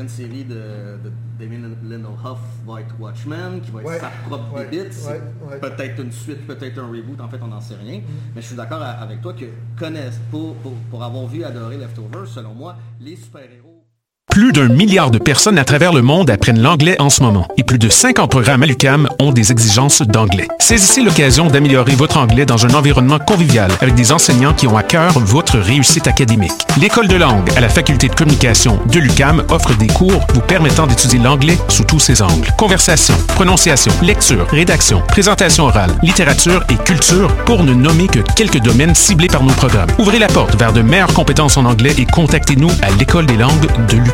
une série de, de Damien Lindelof va être Watchmen, qui va être Ouais, sa propre ouais. Peut-être une suite, peut-être un reboot, en fait, on n'en sait rien. Mais je suis d'accord avec toi que connaissent, pour, pour, pour avoir vu adorer Leftovers, selon moi, les super-héros. Plus d'un milliard de personnes à travers le monde apprennent l'anglais en ce moment et plus de 50 programmes à l'UQAM ont des exigences d'anglais. Saisissez l'occasion d'améliorer votre anglais dans un environnement convivial avec des enseignants qui ont à cœur votre réussite académique. L'École de langue à la Faculté de communication de l'UQAM offre des cours vous permettant d'étudier l'anglais sous tous ses angles. Conversation, prononciation, lecture, rédaction, présentation orale, littérature et culture pour ne nommer que quelques domaines ciblés par nos programmes. Ouvrez la porte vers de meilleures compétences en anglais et contactez-nous à l'École des langues de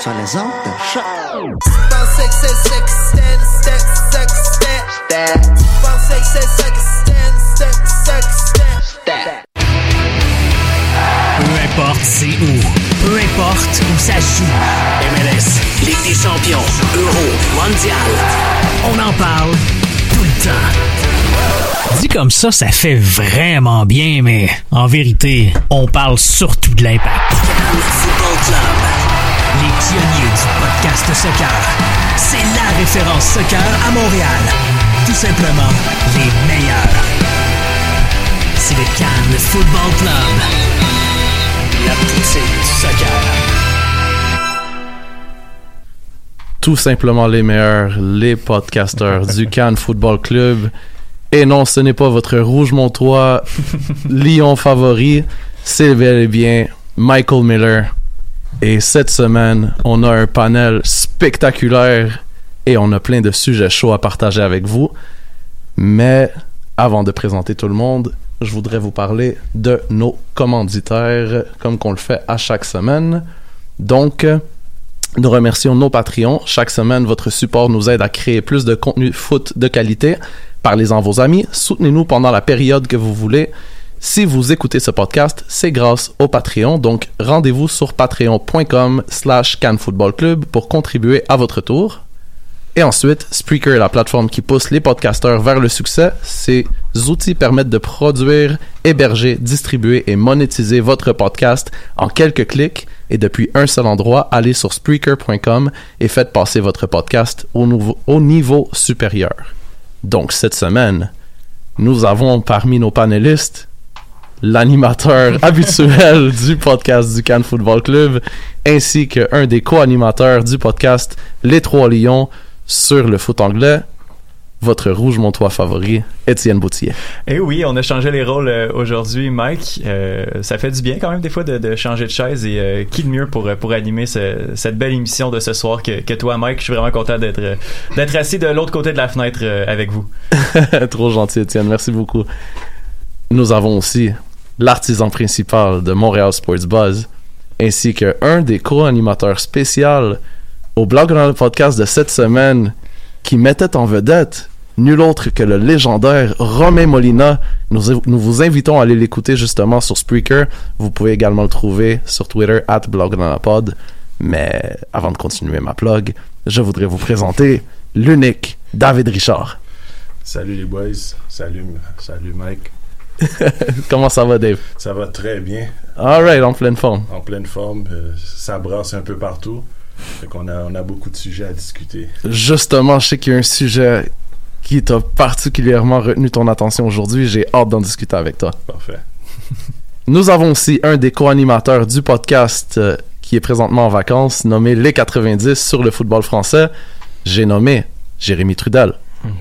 sur les ondes de. Peu importe c'est où, peu importe où ça joue. MLS, Ligue des champions, Euro, Mondial. On en parle tout le temps. Dit comme ça, ça fait vraiment bien, mais en vérité, on parle surtout de l'impact. Les pionniers du podcast soccer. C'est la référence soccer à Montréal. Tout simplement, les meilleurs. C'est le Cannes Football Club. La poutine du soccer. tout simplement les meilleurs, les podcasters du Cannes Football Club. Et non, ce n'est pas votre rouge montois lion favori, c'est bel et bien Michael Miller. Et cette semaine, on a un panel spectaculaire et on a plein de sujets chauds à partager avec vous. Mais avant de présenter tout le monde, je voudrais vous parler de nos commanditaires, comme qu'on le fait à chaque semaine. Donc, nous remercions nos Patreons. Chaque semaine, votre support nous aide à créer plus de contenu foot de qualité. Parlez-en vos amis. Soutenez-nous pendant la période que vous voulez. Si vous écoutez ce podcast, c'est grâce au Patreon. Donc, rendez-vous sur patreon.com slash canfootballclub pour contribuer à votre tour. Et ensuite, Spreaker est la plateforme qui pousse les podcasteurs vers le succès. Ces outils permettent de produire, héberger, distribuer et monétiser votre podcast en quelques clics et depuis un seul endroit, allez sur Spreaker.com et faites passer votre podcast au, au niveau supérieur. Donc cette semaine, nous avons parmi nos panélistes l'animateur habituel du podcast du Cannes Football Club, ainsi qu'un des co-animateurs du podcast Les Trois Lions sur le foot anglais, votre rouge montois favori, Étienne Boutillier. Et oui, on a changé les rôles euh, aujourd'hui, Mike. Euh, ça fait du bien quand même des fois de, de changer de chaise et euh, qui de mieux pour pour animer ce- cette belle émission de ce soir que, que toi, Mike? Je suis vraiment content d'être d'être assis de l'autre côté de la fenêtre avec vous. Trop gentil, Étienne. Merci beaucoup. Nous avons aussi l'artisan principal de Montréal Sports Buzz, ainsi qu'un des co-animateurs spéciaux au blog dans le podcast de cette semaine qui mettait en vedette nul autre que le légendaire Romain Molina. Nous, nous vous invitons à aller l'écouter justement sur Spreaker. Vous pouvez également le trouver sur Twitter, at blog dans la pod. Mais avant de continuer ma plug, je voudrais vous présenter l'unique David Richard. Salut les boys, salut, salut Mike. Comment ça va, Dave? Ça va très bien, Alright, en pleine forme. en pleine forme, euh, ça brasse un peu partout. Fait qu'on a, on a beaucoup de sujets à discuter. Justement, je sais qu'il y a un sujet qui t'a particulièrement retenu ton attention aujourd'hui. J'ai hâte d'en discuter avec toi. Parfait. Nous avons aussi un des co-animateurs du podcast euh, qui est présentement en vacances, nommé Les 90 sur le football français. J'ai nommé Jérémy Trudel.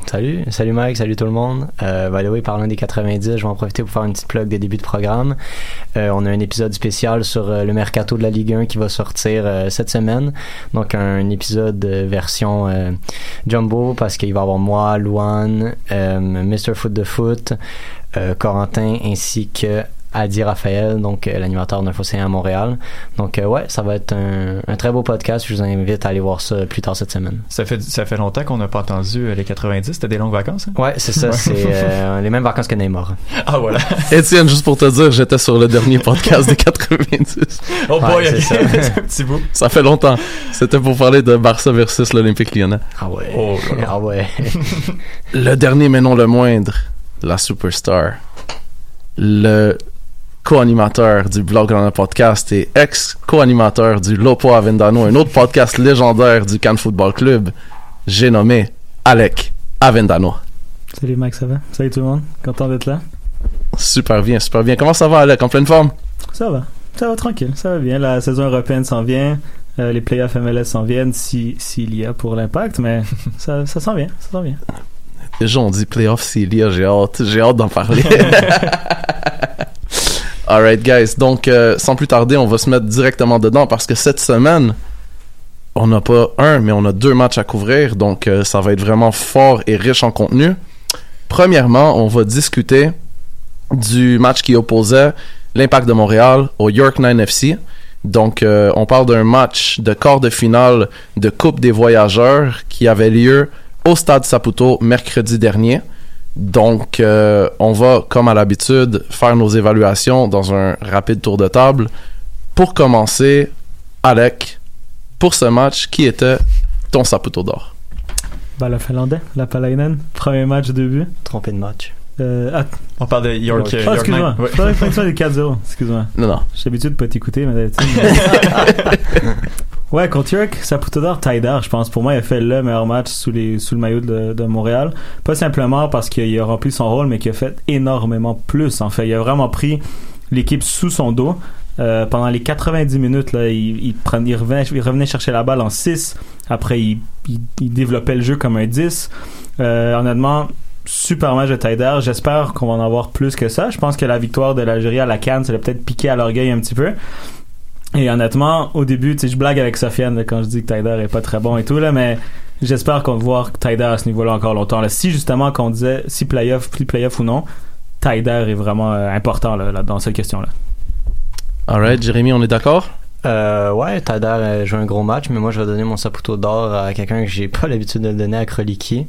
Salut, salut Mike, salut tout le monde. Euh, by the way, parlant des 90, je vais en profiter pour faire une petite plug des débuts de programme. Euh, on a un épisode spécial sur euh, le mercato de la Ligue 1 qui va sortir euh, cette semaine. Donc un épisode euh, version jumbo parce qu'il va y avoir moi, Luan, Mr. Foot de Foot, Corentin ainsi que Adi Raphaël, donc euh, l'animateur d'un à Montréal. Donc euh, ouais, ça va être un, un, très beau podcast. Je vous invite à aller voir ça plus tard cette semaine. Ça fait ça fait longtemps qu'on n'a pas entendu euh, les 90. C'était des longues vacances. Hein? Ouais, c'est ça. c'est les mêmes vacances que Neymar. Ah voilà. Étienne, juste pour te dire, j'étais sur le dernier podcast des 90. Oh boy, Ouais, c'est ça. un petit bout. Ça fait longtemps. C'était pour parler de Barça versus l'Olympique Lyonnais. Ah ouais. Oh. Ah ouais. Le dernier, mais non le moindre, la superstar. Le co-animateur du blog dans le podcast et ex-co-animateur du Lopo Avendano, un autre podcast légendaire du Cannes Football Club. J'ai nommé Alec Avendano. Salut Mike, ça va? Salut tout le monde, content d'être là. Super bien, super bien. Comment ça va, Alec? En pleine forme? Ça va, ça va tranquille, ça va bien. La saison européenne s'en vient, euh, les playoffs MLS s'en viennent si s'il y a pour l'impact, mais ça, ça s'en vient, ça s'en vient. Déjà, on dit playoff s'il y a, j'ai hâte, j'ai hâte d'en parler. Alright, guys. Donc, euh, sans plus tarder, on va se mettre directement dedans parce que cette semaine, on n'a pas un, mais on a deux matchs à couvrir. Donc, euh, ça va être vraiment fort et riche en contenu. Premièrement, on va discuter du match qui opposait l'Impact de Montréal au York 9 FC. Donc, euh, on parle d'un match de quart de finale de Coupe des Voyageurs qui avait lieu au Stade Saputo mercredi dernier. Donc, euh, on va, comme à l'habitude, faire nos évaluations dans un rapide tour de table. Pour commencer, Alec, pour ce match, qui était ton Saputo d'or? Bah, le Finlandais, la Palainen, premier match de but. Trompé de match. Euh, ah, On parle de York. oh, euh, excuse-moi. Ouais. ce soit des 4-0, excuse-moi. Non, non. J'ai l'habitude de pas t'écouter, mais d'habitude. ouais, contre York, Saputo d'or, Taïdar, je pense. Pour moi, il a fait le meilleur match sous, les, sous le maillot de, de Montréal. Pas simplement parce qu'il a rempli son rôle, mais qu'il a fait énormément plus, en fait. Il a vraiment pris l'équipe sous son dos. Euh, pendant les 90 minutes, là, il, il, il revenait, il revenait chercher la balle en 6. Après, il développait le jeu comme un 10. Euh, honnêtement, super match de Taider. J'espère qu'on va en avoir plus que ça. Je pense que la victoire de l'Algérie à la Cannes, ça l'a peut-être piqué à l'orgueil un petit peu. Et honnêtement, au début, tu sais, je blague avec Sofiane quand je dis que Taider est pas très bon et tout, là, mais j'espère qu'on va voir Taider à ce niveau-là encore longtemps. Là. Si justement qu'on disait si playoff, plus playoff ou non, Taider est vraiment euh, important là, dans cette question-là. Alright, Jérémy, on est d'accord? Euh, ouais, Tadar a joué un gros match, mais moi je vais donner mon saputo d'or à quelqu'un que j'ai pas l'habitude de le donner à Kroliki,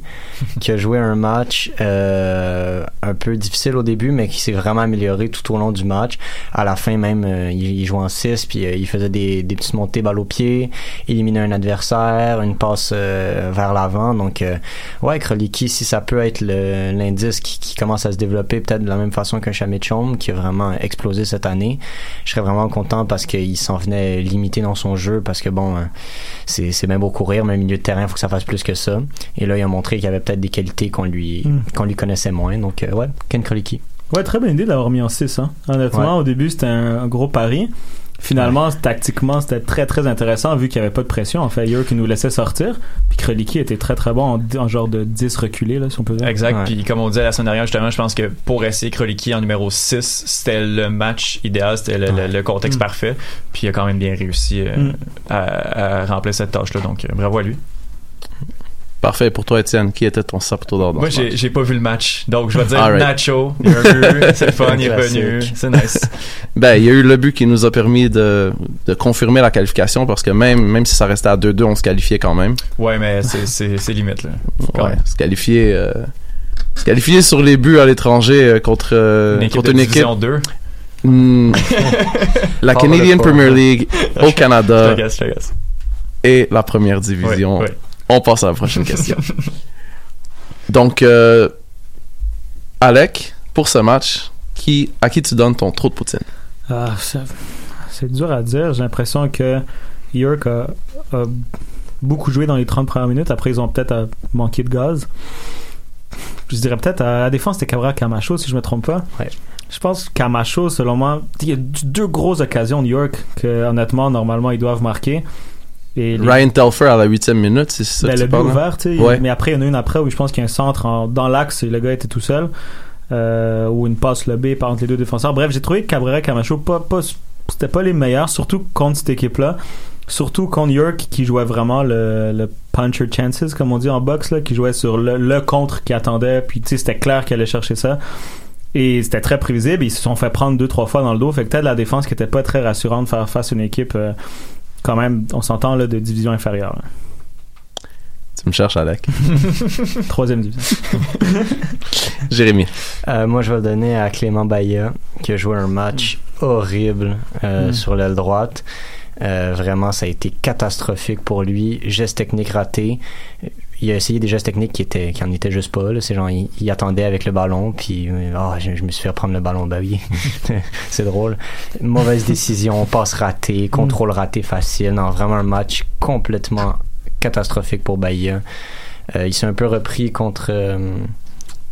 qui a joué un match euh, un peu difficile au début, mais qui s'est vraiment amélioré tout au long du match. À la fin même, euh, il, il jouait en 6, puis euh, il faisait des, des petites montées balle au pied, éliminait un adversaire, une passe euh, vers l'avant. Donc euh, ouais, Kroliki, si ça peut être l'indice qui, commence à se développer peut-être de la même façon qu'un Chom qui a vraiment explosé cette année, je serais vraiment content parce qu'il s'en venait limité dans son jeu parce que bon, euh, c'est bien beau courir, mais au milieu de terrain, il faut que ça fasse plus que ça. Et là, il a montré qu'il y avait peut-être des qualités qu'on lui Mm. qu'on lui connaissait moins. Donc euh, ouais, Ken Kroliki. Ouais, très bonne idée de l'avoir mis en 6. Hein. Honnêtement, Ouais. au début, c'était un gros pari. Finalement, tactiquement, c'était très très intéressant vu qu'il n'y avait pas de pression. En fait, York qui nous laissait sortir. Puis Kroliki était très très bon en, en genre de 10 reculé, là, si on peut dire. Exact. Ouais. Puis comme on disait la semaine dernière, justement, je pense que pour essayer Kroliki en numéro 6, c'était le match idéal, c'était le, le- le contexte Mm. parfait. Puis il a quand même bien réussi euh, Mm. à, à remplir cette tâche-là. Donc euh, bravo à lui. Parfait. Pour toi, Étienne, qui était ton Saputo d'or Moi, j'ai j'ai pas vu le match. Donc je vais dire Alright. Nacho. Il y a un but, c'est fun, il est Classique. venu. C'est nice. Ben, il y a eu le but qui nous a permis de, de confirmer la qualification parce que même, même si ça restait à 2-2, on se qualifiait quand même. Ouais, mais c'est- c'est c'est limite, là. Quand Ouais, même. se qualifier, euh, se qualifier sur les buts à l'étranger euh, contre, euh, Une équipe contre de une équipe. division 2. Hmm. la Canadian. Premier League au Je Canada et la première division. On passe à la prochaine question. Donc, euh, Alec, pour ce match, qui, à qui tu donnes ton trou de poutine? Ah, c'est dur à dire. J'ai l'impression que York a, a beaucoup joué dans les 30 premières minutes. Après, ils ont peut-être manqué de gaz. Je dirais peut-être à la défense, c'était Cabra Camacho, si je me trompe pas. Ouais. Je pense que Camacho, selon moi, il y a deux grosses occasions de York que, honnêtement, normalement, ils doivent marquer. Les- Ryan Telfer à la huitième minute, c'est ça ben, que le tu but parles? hein? ouvert, tu sais. Ouais. Mais après, il y en a une après où je pense qu'il y a un centre en- dans l'axe et le gars était tout seul. Euh, ou une passe lobée par entre les deux défenseurs. Bref, j'ai trouvé que Cabrera et Camacho, pas, pas, c'était pas les meilleurs, surtout contre cette équipe-là. Surtout contre York qui jouait vraiment le, le puncher chances, comme on dit en boxe, là, qui jouait sur le, le contre qui attendait. Puis, tu sais, c'était clair qu'il allait chercher ça. Et c'était très prévisible. Ils se sont fait prendre deux, trois fois dans le dos. Fait que peut-être la défense qui était pas très rassurante faire face à une équipe, euh, quand même, on s'entend là, de division inférieure. là. Tu me cherches, Alec. Troisième division. Jérémy. Euh, moi, je vais le donner à Clément Bahia, qui a joué un match horrible euh, Mm. sur l'aile droite. Euh, vraiment, ça a été catastrophique pour lui. Gestes techniques ratés. Il a essayé des gestes techniques qui étaient, qui en étaient juste pas. là. C'est genre, il, il attendait avec le ballon, puis ah, je, je me suis fait prendre le ballon. Bah oui, c'est drôle. Mauvaise décision, passe ratée, contrôle raté facile. Non, vraiment un match complètement catastrophique pour Bahia. Euh, il s'est un peu repris contre euh,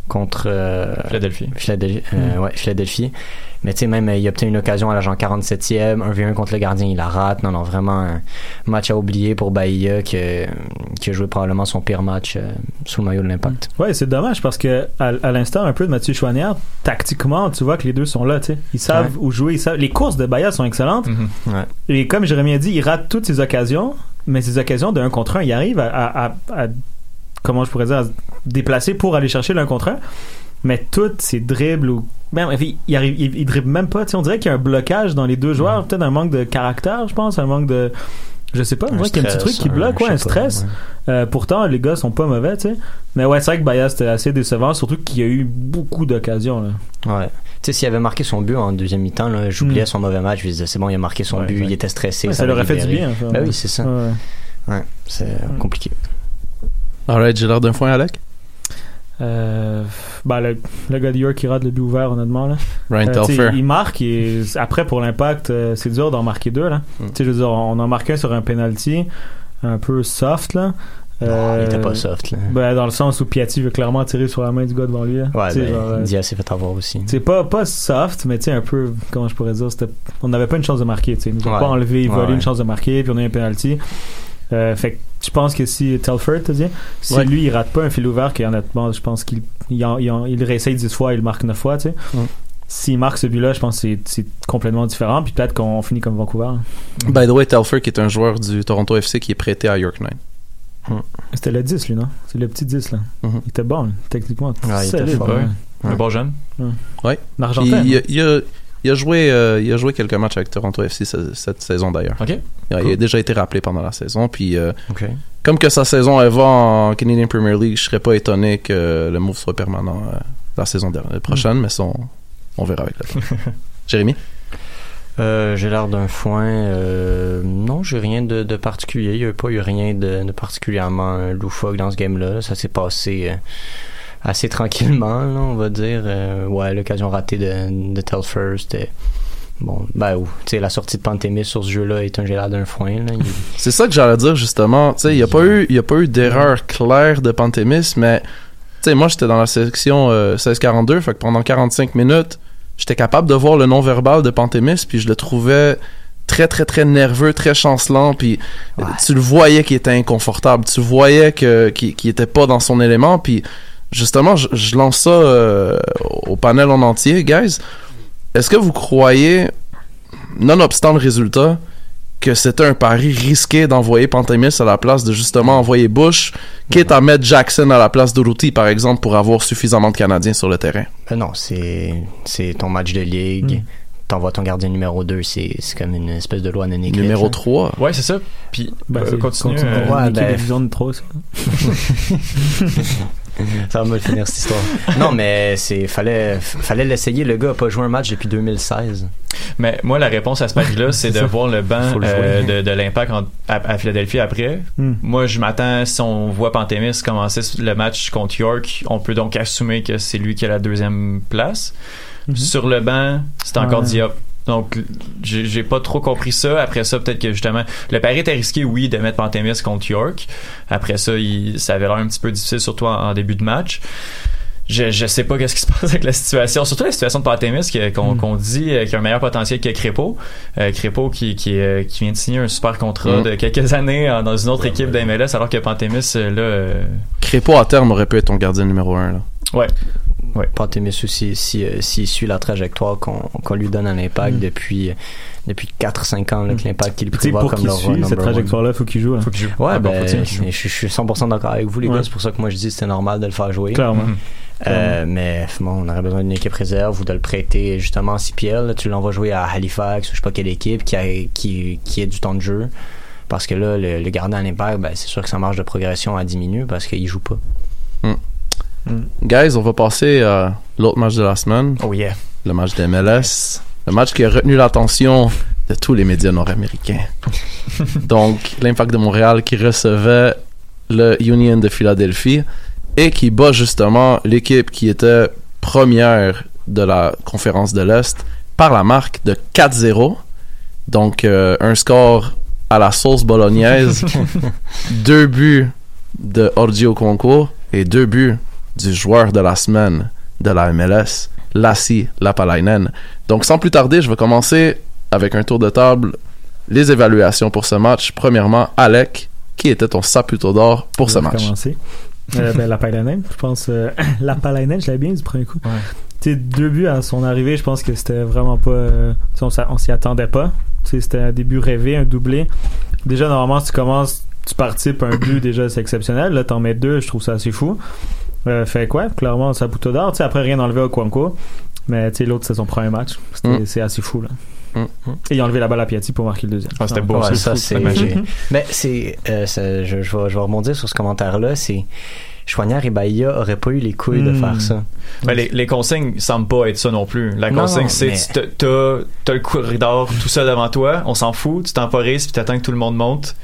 contre euh, Philadelphie. Philadelphie, euh, ouais, Philadelphie. Mais tu sais, même, euh, il obtient une occasion à la genre 47e, 1v1 contre le gardien, il la rate. Non, non, vraiment un match à oublier pour Bahia qui, a- qui a joué probablement son pire match euh, sous le maillot de l'impact. Ouais, c'est dommage parce que à, à l'instar un peu de Mathieu Chouanière, tactiquement, tu vois que les deux sont là, tu sais. Ils savent où jouer, ils savent. Les courses de Bayard sont excellentes. Mhm. Ouais. Et comme Jérémy a dit, il rate toutes ses occasions, mais ces occasions de 1 contre 1, il arrive à, à- à- comment je pourrais dire, à se déplacer pour aller chercher l'un contre 1. Mais toutes ces dribbles ou même il, il arrive il, il dribble même pas, tu sais, on dirait qu'il y a un blocage dans les deux joueurs, peut-être un manque de caractère, je pense, un manque de je sais pas, on Un dirait qu'il y a un petit truc qui un- bloque, ouais, un pas, stress. ouais. Euh, pourtant, les gars sont pas mauvais, tu sais. Mais ouais, c'est vrai que Bayas c'était assez décevant, surtout qu'il y a eu beaucoup d'occasions. Là. Ouais. Tu sais, s'il avait marqué son but en deuxième mi-temps, là, j'oubliais Mm. son mauvais match. Je disais, c'est bon, il a marqué son Ouais, but, exact. il était stressé. Ouais, ça a fait du bien. ça. Ben oui, c'est ça. Ouais. Ouais, c'est compliqué. Alright, j'ai l'air d'un foin, Alec. Euh, ben, le, le gars de York qui rate le but ouvert, honnêtement. Là. Ryan Euh, t'sais, il marque et après pour l'impact, euh, c'est dur d'en marquer deux. Là. Mm. Tu sais, Je veux dire, on en marque un sur un penalty un peu soft. Là. Non, il était Euh, pas soft. Là. Ben, dans le sens où Piatti veut clairement tirer sur la main du gars devant lui. là. Ouais, Tu sais, ben, genre, Diaz s'est fait avoir aussi. c'est pas, pas soft, mais tu sais, un peu, comment je pourrais dire, c'était, on n'avait pas une chance de marquer, tu sais. Ils nous ont Ouais. pas enlevé, Ouais, volé ouais. une chance de marquer, puis on a eu un penalty. Euh, fait que je pense que si Telford, t'as dit, si Ouais. lui, il rate pas un fil ouvert, qui honnêtement, je pense qu'il il, il, il réessaye 10 fois, il marque 9 fois, tu sais. Ouais. S'il marque ce but-là, je pense que c'est, c'est complètement différent, puis peut-être qu'on finit comme Vancouver. By the way, Telfer, qui est un joueur du Toronto FC qui est prêté à York 9. C'était le 10, lui, non? C'est le petit 10, là. Mhm. Il était bon, techniquement. Ouais, il était fort, ouais. ouais. Ouais. Le bon jeune. L'Argentin. Il, il a- il a, il a joué, euh, il a joué quelques matchs avec Toronto FC ce- cette saison d'ailleurs. OK. Il a- Il a déjà été rappelé pendant la saison. Puis, euh, comme que sa saison elle va en Canadian Premier League, je serais pas étonné que le move soit permanent euh, la saison dernière- prochaine, mais ça, on, on verra avec le temps. Jérémy? Euh, j'ai l'air d'un foin. euh, non, j'ai rien de, de particulier. Il n'y a pas eu rien de, de particulièrement loufoque dans ce game-là. Ça s'est passé euh, assez tranquillement, là, on va dire. Euh, ouais, l'occasion ratée de, de Telfer, c'était. Bon, ben, ou, tu sais, la sortie de Pantémis sur ce jeu-là est un l'air d'un foin. Là. Il- C'est ça que j'allais dire justement. Tu sais, il n'y a pas eu, y a pas eu d'erreur claire de Pantémis, mais tu sais, moi j'étais dans la section euh, 1642, fait que pendant 45 minutes, j'étais capable de voir le non-verbal de Pantémis, puis je le trouvais très très très nerveux, très chancelant, puis Ouais. tu le voyais qu'il était inconfortable, tu voyais que qu'il qu'il était pas dans son élément, puis justement, je, je lance ça euh, au panel en entier, guys. Est-ce que vous croyez, nonobstant le résultat, que c'était un pari risqué d'envoyer Pantémis à la place de justement envoyer Bush, quitte à mettre Jackson à la place d'Uruti, par exemple, pour avoir suffisamment de Canadiens sur le terrain? Ben non, c'est c'est ton match de ligue. T'envoies ton gardien numéro 2, c'est c'est comme une espèce de loi non écrite. Numéro là. 3. Ouais, c'est ça. Puis, Ben, euh, continue. continue. euh, Ouais, ben, de division de trop, ça. Ça va me le finir cette histoire. non, mais c'est fallait fallait l'essayer. Le gars a pas joué un match depuis 2016. Mais moi, la réponse à ce match-là, c'est de ça. voir le banc le euh, de, de l'impact à, à Philadelphie après. Hmm. Moi, je m'attends, si on voit Pantémis commencer le match contre York, on peut donc assumer que c'est lui qui a la deuxième place. Mhm. Sur le banc, c'est encore Ouais. Diop. Donc, j'ai pas trop compris ça. Après ça, peut-être que justement, le pari était risqué, oui, de mettre Pantémis contre York. Après ça, il, ça avait l'air un petit peu difficile, surtout en, en début de match. Je, je sais pas qu'est-ce qui se passe avec la situation. Surtout la situation de qu'on Mm. qu'on dit euh, qu'il a un meilleur potentiel que Crépeau. Euh, Crépeau qui, qui, euh, qui vient de signer un super contrat Mm. de quelques années en- dans une autre équipe d'MLS alors que Pantémis, euh, là... euh, Crépeau à terme aurait pu être ton gardien numéro 1. Là. ouais. Pantémis aussi, si, euh, s'il suit la trajectoire qu'on qu'on lui donne à l'impact Mm. depuis, depuis 4-5 ans, là, que l'impact qu'il prévoit pour comme qu'il leur suive number cette trajectoire-là, faut qu'il joue. là. Faut qu'il joue. Ouais, Ah, bon, ben, faut qu'il joue. je, je suis 100% d'accord avec vous, les Ouais. gars. C'est pour ça que moi je dis que c'était normal de le faire jouer. Clairement. Mhm. Euh, mais bon, on aurait besoin d'une équipe réserve ou de le prêter justement en CPL. là, tu l'envoies jouer à Halifax ou je sais pas quelle équipe qui, a, qui, qui ait du temps de jeu. Parce que là, le, le gardien à l'impact, ben, c'est sûr que sa marge de progression a diminué parce qu'il joue pas. Guys, on va passer à l'autre match de la semaine. Oh yeah. Le match de MLS. Le match qui a retenu l'attention de tous les médias nord-américains. Donc, l'Impact de Montréal qui recevait le Union de Philadelphie et qui bat justement l'équipe qui était première de la conférence de l'Est par la marque de 4-0. Donc, euh, un score à la sauce bolognaise. deux buts de Orgio Conco et deux buts du joueur de la semaine de la MLS, Lassi Lapalainen. Donc, sans plus tarder, je vais commencer avec un tour de table. Les évaluations pour ce match. Premièrement, Alec, qui était ton saputo d'or pour Je ce match? commencer. Euh, ben, la Palainen, je pense. euh, la Palainen, je l'avais bien du premier coup. Deux buts à son arrivée, je pense que c'était vraiment pas. euh, on s'y attendait pas. C'était un début rêvé, un doublé. Déjà, normalement, si tu commences, tu participes un but, déjà, c'est exceptionnel. Là, t'en mets deux, je trouve ça assez fou. Euh, fait quoi, clairement, ça bouteau d'or. Tu sais, après, rien enlevé au Kwanko. Mais tu sais, l'autre, c'est son premier match. C'était- Mm. C'est assez fou, là. Mm. Et il a enlevé la balle à Piatti pour marquer le deuxième. Ah, c'était beau, ouais, Ouais, ça, c'est. Mais c'est. euh, je, je, vais, je vais rebondir sur ce commentaire-là. C'est. Chouanière et Bahia auraient pas eu les couilles de Hmm. faire ça. Ben, les, les consignes semblent pas être ça non plus. La consigne, c'est mais- tu t'as- le corridor tout seul devant toi, on s'en fout, tu temporises puis t'attends que tout le monde monte.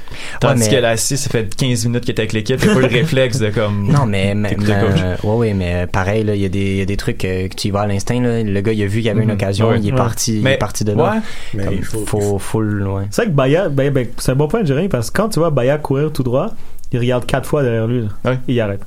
Tandis mais- qu'elle est assise, ça fait 15 minutes qu'elle est avec l'équipe, t'as pas le réflexe de comme. Non, mais, mais, mais, euh, ouais, ouais, mais pareil, là, il y, a des- il y a des trucs euh, que tu y vas à l'instinct, là. Le gars, il a vu qu'il y avait une Mhm. occasion, Ouais. il est Ouais. parti, il Mais- est parti de là. Ouais. Mais Comme, il faut, faut, faut, le- ouais. C'est vrai que Baya, ben, ben, c'est un bon point de Jérémy parce que quand tu vois Baya courir tout droit, il regarde quatre fois derrière lui. là. Ouais. Et il arrête.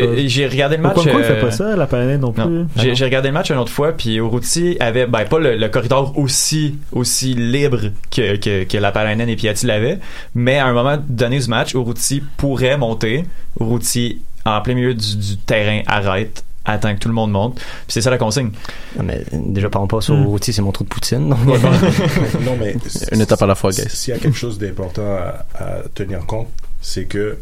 Chose. J'ai regardé le match. Pourquoi il fait euh, pas ça, la Palanais non plus? Non. Ah J'ai regardé le match une autre fois, puis Urruti avait ben, pas le, le corridor aussi aussi libre que, que, que la Palainen et Piatti l'avaient, mais à un moment donné du match, Urruti pourrait monter. Urruti, en plein milieu du, du terrain, arrête, attend que tout le monde monte. Puis c'est ça la consigne. Non, mais déjà, parlons pas sur. Routy, c'est mon trou de poutine. donc- non, mais Une étape à la fois, guys. S'il y a quelque chose d'important à, à tenir compte, c'est que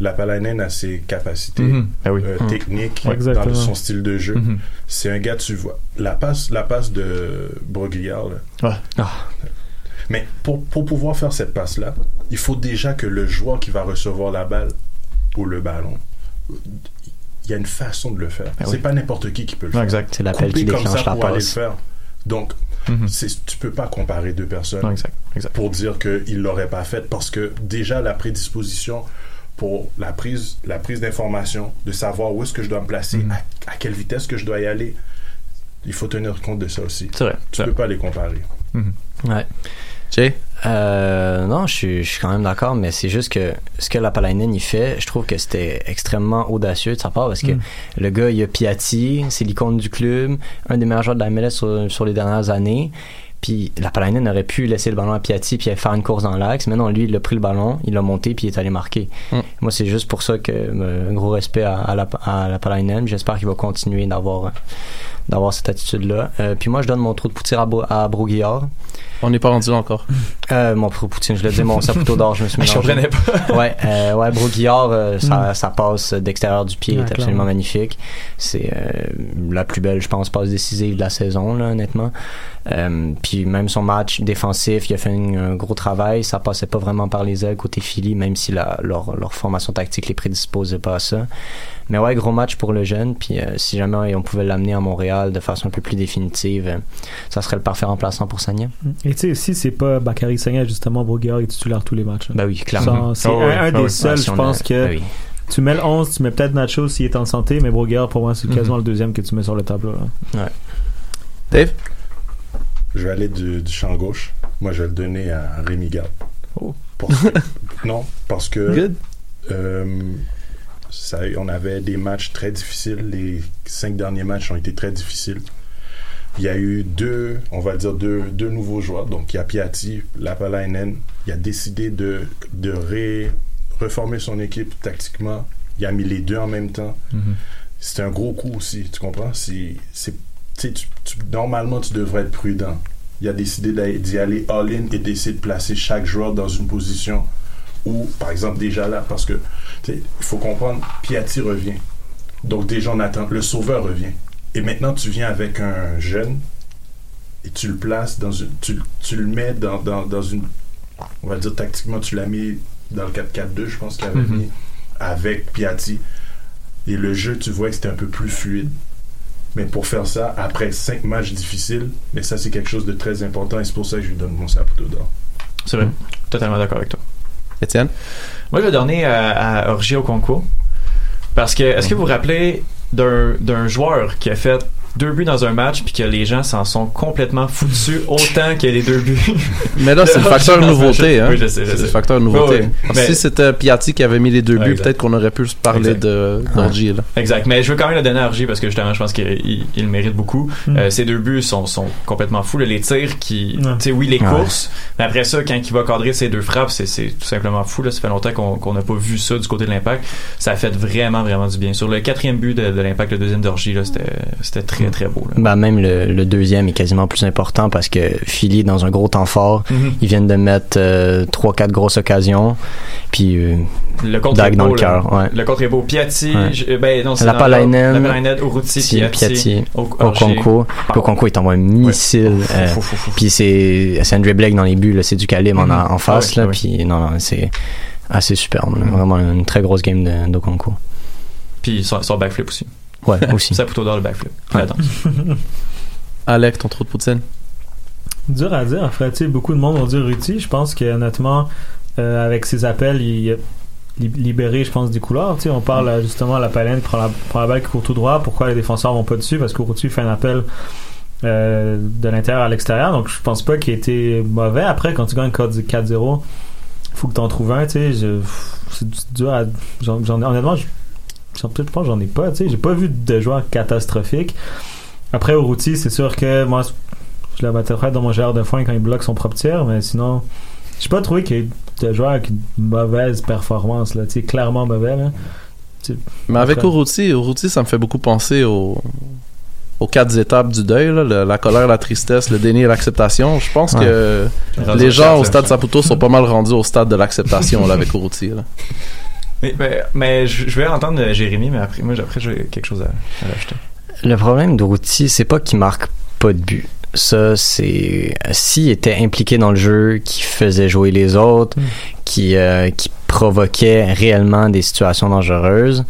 la Palainen a ses capacités Mhm. Oui. euh, Mhm. techniques Ouais, dans son style de jeu. Mhm. C'est un gars, tu vois. La passe, la passe de Brogliard, là. Ah. Mais pour, pour pouvoir faire cette passe-là, il faut déjà que le joueur qui va recevoir la balle ou le ballon, il y a une façon de le faire. Ben c'est oui. pas n'importe qui qui peut le faire. exact. C'est l'appel qui comme déclenche ça la pour aller le passe. faire. Donc, Mhm. c'est- tu peux pas comparer deux personnes Non, exact. exact. pour dire qu'il l'aurait pas fait parce que déjà la prédisposition pour la prise la prise d'information de savoir où est-ce que je dois me placer Mhm. à, à quelle vitesse que je dois y aller il faut tenir compte de ça aussi C'est vrai. tu c'est peux pas les comparer Ouais. Jay? Euh, non, je suis, je suis quand même d'accord, mais c'est juste que ce que la Palainen il fait, je trouve que c'était extrêmement audacieux de sa part parce que Mm. le gars, il a Piatti, c'est l'icône du club, un des meilleurs joueurs de la MLS sur, sur les dernières années. Puis la Palainen aurait pu laisser le ballon à Piatti puis faire une course dans l'axe, mais non, lui, il a pris le ballon, il l'a monté puis il est allé marquer. Mm. Moi, c'est juste pour ça que euh, un gros respect à, à la, à. J'espère qu'il va continuer d'avoir euh, d'avoir cette attitude-là. Euh, puis moi, je donne mon trou de poutine à, à Broguillard. On n'est pas rendu là encore. Euh, mon de poutine, je le dis, mon saputo d'or, je me suis Ah, Je comprenais pas. Ouais, euh, ouais, Broguillard, euh, ça, ça passe d'extérieur du pied, Ouais, est absolument clairement. magnifique. C'est euh, la plus belle, je pense, passe décisive de la saison, là, honnêtement. Euh, puis même son match défensif, il a fait un, un gros travail. Ça passait pas vraiment par les ailes côté Philly, même si la, leur, leur formation tactique les prédisposait pas à ça. Mais ouais, gros match pour le jeune. Puis euh, si jamais on pouvait l'amener à Montréal de façon un peu plus définitive, euh, ça serait le parfait remplaçant pour Sagna. Et tu sais, si c'est pas Bakary Sagna, justement, Broguillard est titulaire tous les matchs. là. Ben oui, clairement. C'est ouais, un, un ah des ouais. seuls, Ouais, si je pense a- que ben oui. tu mets le 11, tu mets peut-être Nacho s'il est en santé, mais Broguillard, pour moi, c'est Mhm. quasiment le deuxième que tu mets sur le tableau. là. Dave? je vais aller du, du champ gauche moi je vais le donner à Rémi Gall Oh. Parce que- non parce que Good. euh, ça, on avait des matchs très difficiles. Les cinq derniers matchs ont été très difficiles. Il y a eu deux, on va dire deux, deux nouveaux joueurs. Donc, il y a Piatti, Lapalainen. Il a décidé de, de ré- reformer son équipe tactiquement. Il a mis les deux en même temps. Mhm. C'est un gros coup aussi, tu comprends? C'est, tu tu- normalement, tu devrais être prudent. Il a décidé d'y aller all-in et d'essayer de placer chaque joueur dans une position où, par exemple, déjà là, parce que il faut comprendre, Piatti revient. Donc déjà, on attend. Le sauveur revient. Et maintenant, tu viens avec un jeune et tu le places dans une. Tu, tu le mets dans, dans, dans une. On va dire tactiquement, tu l'as mis dans le 4-4-2, je pense qu'il avait Mhm. mis avec Piatti. Et le jeu, tu vois que c'était un peu plus fluide. Mais pour faire ça, après cinq matchs difficiles, mais ça, c'est quelque chose de très important et c'est pour ça que je lui donne mon sapoteau d'or. C'est vrai. Totalement d'accord avec toi. Étienne? Moi, je vais donner à, à Orgi au concours. Parce que, est-ce que vous vous rappelez d'un joueur qui a fait deux buts dans un match puis que les gens s'en sont complètement foutus autant que les deux buts? Mais là, c'est le facteur nouveauté. Hein? Oui, je sais, je c'est le facteur nouveauté. Si c'était Piatti qui avait mis les deux buts, exact. peut-être qu'on aurait pu se parler d'Orgy. là. Exact. Mais je veux quand même le donner à Orgy parce que justement, je pense qu'il il le mérite beaucoup. Mm. Euh, ces deux buts sont, sont complètement fous. là. Les tirs qui, tu sais, oui, les Ouais. courses. Mais après ça, quand il va cadrer ces deux frappes, c'est, c'est tout simplement fou. Là. Ça fait longtemps qu'on, qu'on n'a pas vu ça du côté de l'impact. Ça a fait vraiment, vraiment du bien. Sur le quatrième but de, de l'impact, le deuxième d'Orgy, là, c'était, c'était très, très beau. Là. Ben, même le, le deuxième est quasiment plus important parce que Philly, dans un gros temps fort, Mhm. ils viennent de mettre euh, trois, quatre grosses occasions. Puis, euh, Le contre Dague est dans beau, le cœur, ouais. Le contre est beau. Piatti, Ouais. je- ben non, c'est l'ordre. Lapalainen, Urruti, Piatti, Piatti, Piatti, Au- au Orgy. Conco. Puis au Conco, il t'envoie un missile. euh, puis c'est André Blake dans les buts, c'est du calibre en, en face. Ah là, oui, Puis non, non, c'est assez superbe. là. Mhm. Vraiment une très grosse game de, de Conco. Puis son, son backflip aussi. Ouais, aussi. Ça plutôt dans le backflip. Ouais. Alec, ton trou de poutine? Dur à dire. En fait, tu sais, beaucoup de monde vont dire Ruti. Je pense que honnêtement, euh, avec ses appels, il libéré, je pense, des couleurs. Tu sais, on parle euh, justement à la palette, prend la, prend la balle qui court tout droit. Pourquoi les défenseurs vont pas dessus? Parce qu'Uruti fait un appel euh, de l'intérieur à l'extérieur. Donc, je pense pas qu'il ait été mauvais. Après, quand tu gagnes 4-0, faut que tu en trouves un. Tu sais, je- c'est dur à. J'en, j'en- honnêtement, je, j'en- peut-être pas, j'en ai pas. Tu sais, j'ai pas vu de joueur catastrophique. Après, Uruti, c'est sûr que moi, je la mettrais dans mon gérard de foin quand il bloque son propre tir, mais sinon, j'ai pas trouvé qu'il y ait de joueurs avec une mauvaise performance, là, tu sais, clairement mauvais, là. Mais avec. Urruti, Urruti, ça me fait beaucoup penser aux, aux quatre étapes du deuil, là, le- la colère, la tristesse, le déni et l'acceptation. Je pense Ouais. que les gens au stade Saputo sont pas mal rendus au stade de l'acceptation là, avec Urruti. là. Mais, mais, mais je vais entendre Jérémy, mais après, moi, après, j'ai quelque chose à, à rajouter. Le problème d'Uruti, c'est pas qu'il marque pas de but. Ça, c'est s'il était impliqué dans le jeu, qui faisait jouer les autres, Mm. qui euh, qui provoquait réellement des situations dangereuses,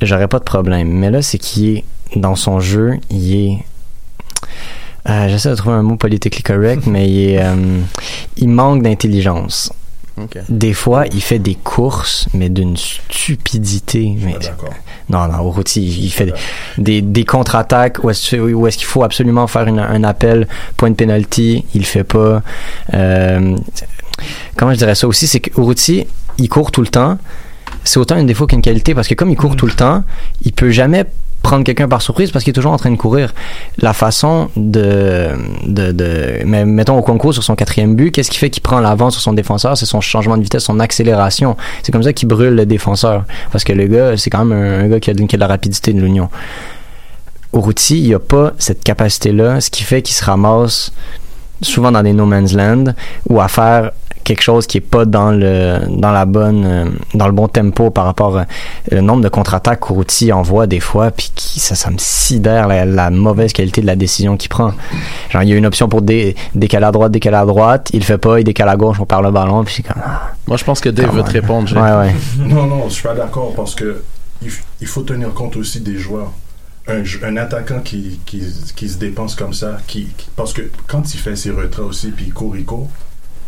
j'aurais pas de problème. Mais là, c'est qu'il est dans son jeu, il est euh, J'essaie de trouver un mot politiquement correct, mais il, est, euh, il manque d'intelligence. Des fois, il fait des courses, mais d'une stupidité. Mais non, non, Urruti, il il fait des, des contre-attaques où est-ce qu'il faut absolument faire une- un appel, point de penalty, il le fait pas. Euh, comment je dirais ça aussi, c'est que Urruti, il court tout le temps. C'est autant une défaut qu'une qualité parce que comme il court tout le temps, il peut jamais prendre quelqu'un par surprise parce qu'il est toujours en train de courir. La façon de, de, mettons au concours sur son quatrième but, qu'est-ce qui fait qu'il prend l'avance sur son défenseur? C'est son changement de vitesse, son accélération. C'est comme ça qu'il brûle le défenseur parce que le gars, c'est quand même un, gars qui a, de- la rapidité de l'union. Urruti, il a pas cette capacité-là, ce qui fait qu'il se ramasse souvent dans des no man's land ou à faire quelque chose qui est pas dans le dans la bonne euh, dans le bon tempo par rapport euh, le nombre de contre-attaques qu'Urruti envoie des fois puis qui ça ça me sidère la, la mauvaise qualité de la décision qu'il prend genre il y a une option pour dé- décaler à droite décaler à droite il le fait pas il décale à gauche on perd le ballon puis c'est comme ah, Moi, je pense que Dave veut te répondre. Jay. ouais ouais Non, non, je suis pas d'accord parce que il, faut tenir compte aussi des joueurs. Un, attaquant qui, qui, qui se dépense comme ça, qui, qui- parce que quand il fait ses retraits aussi, puis il court, il court,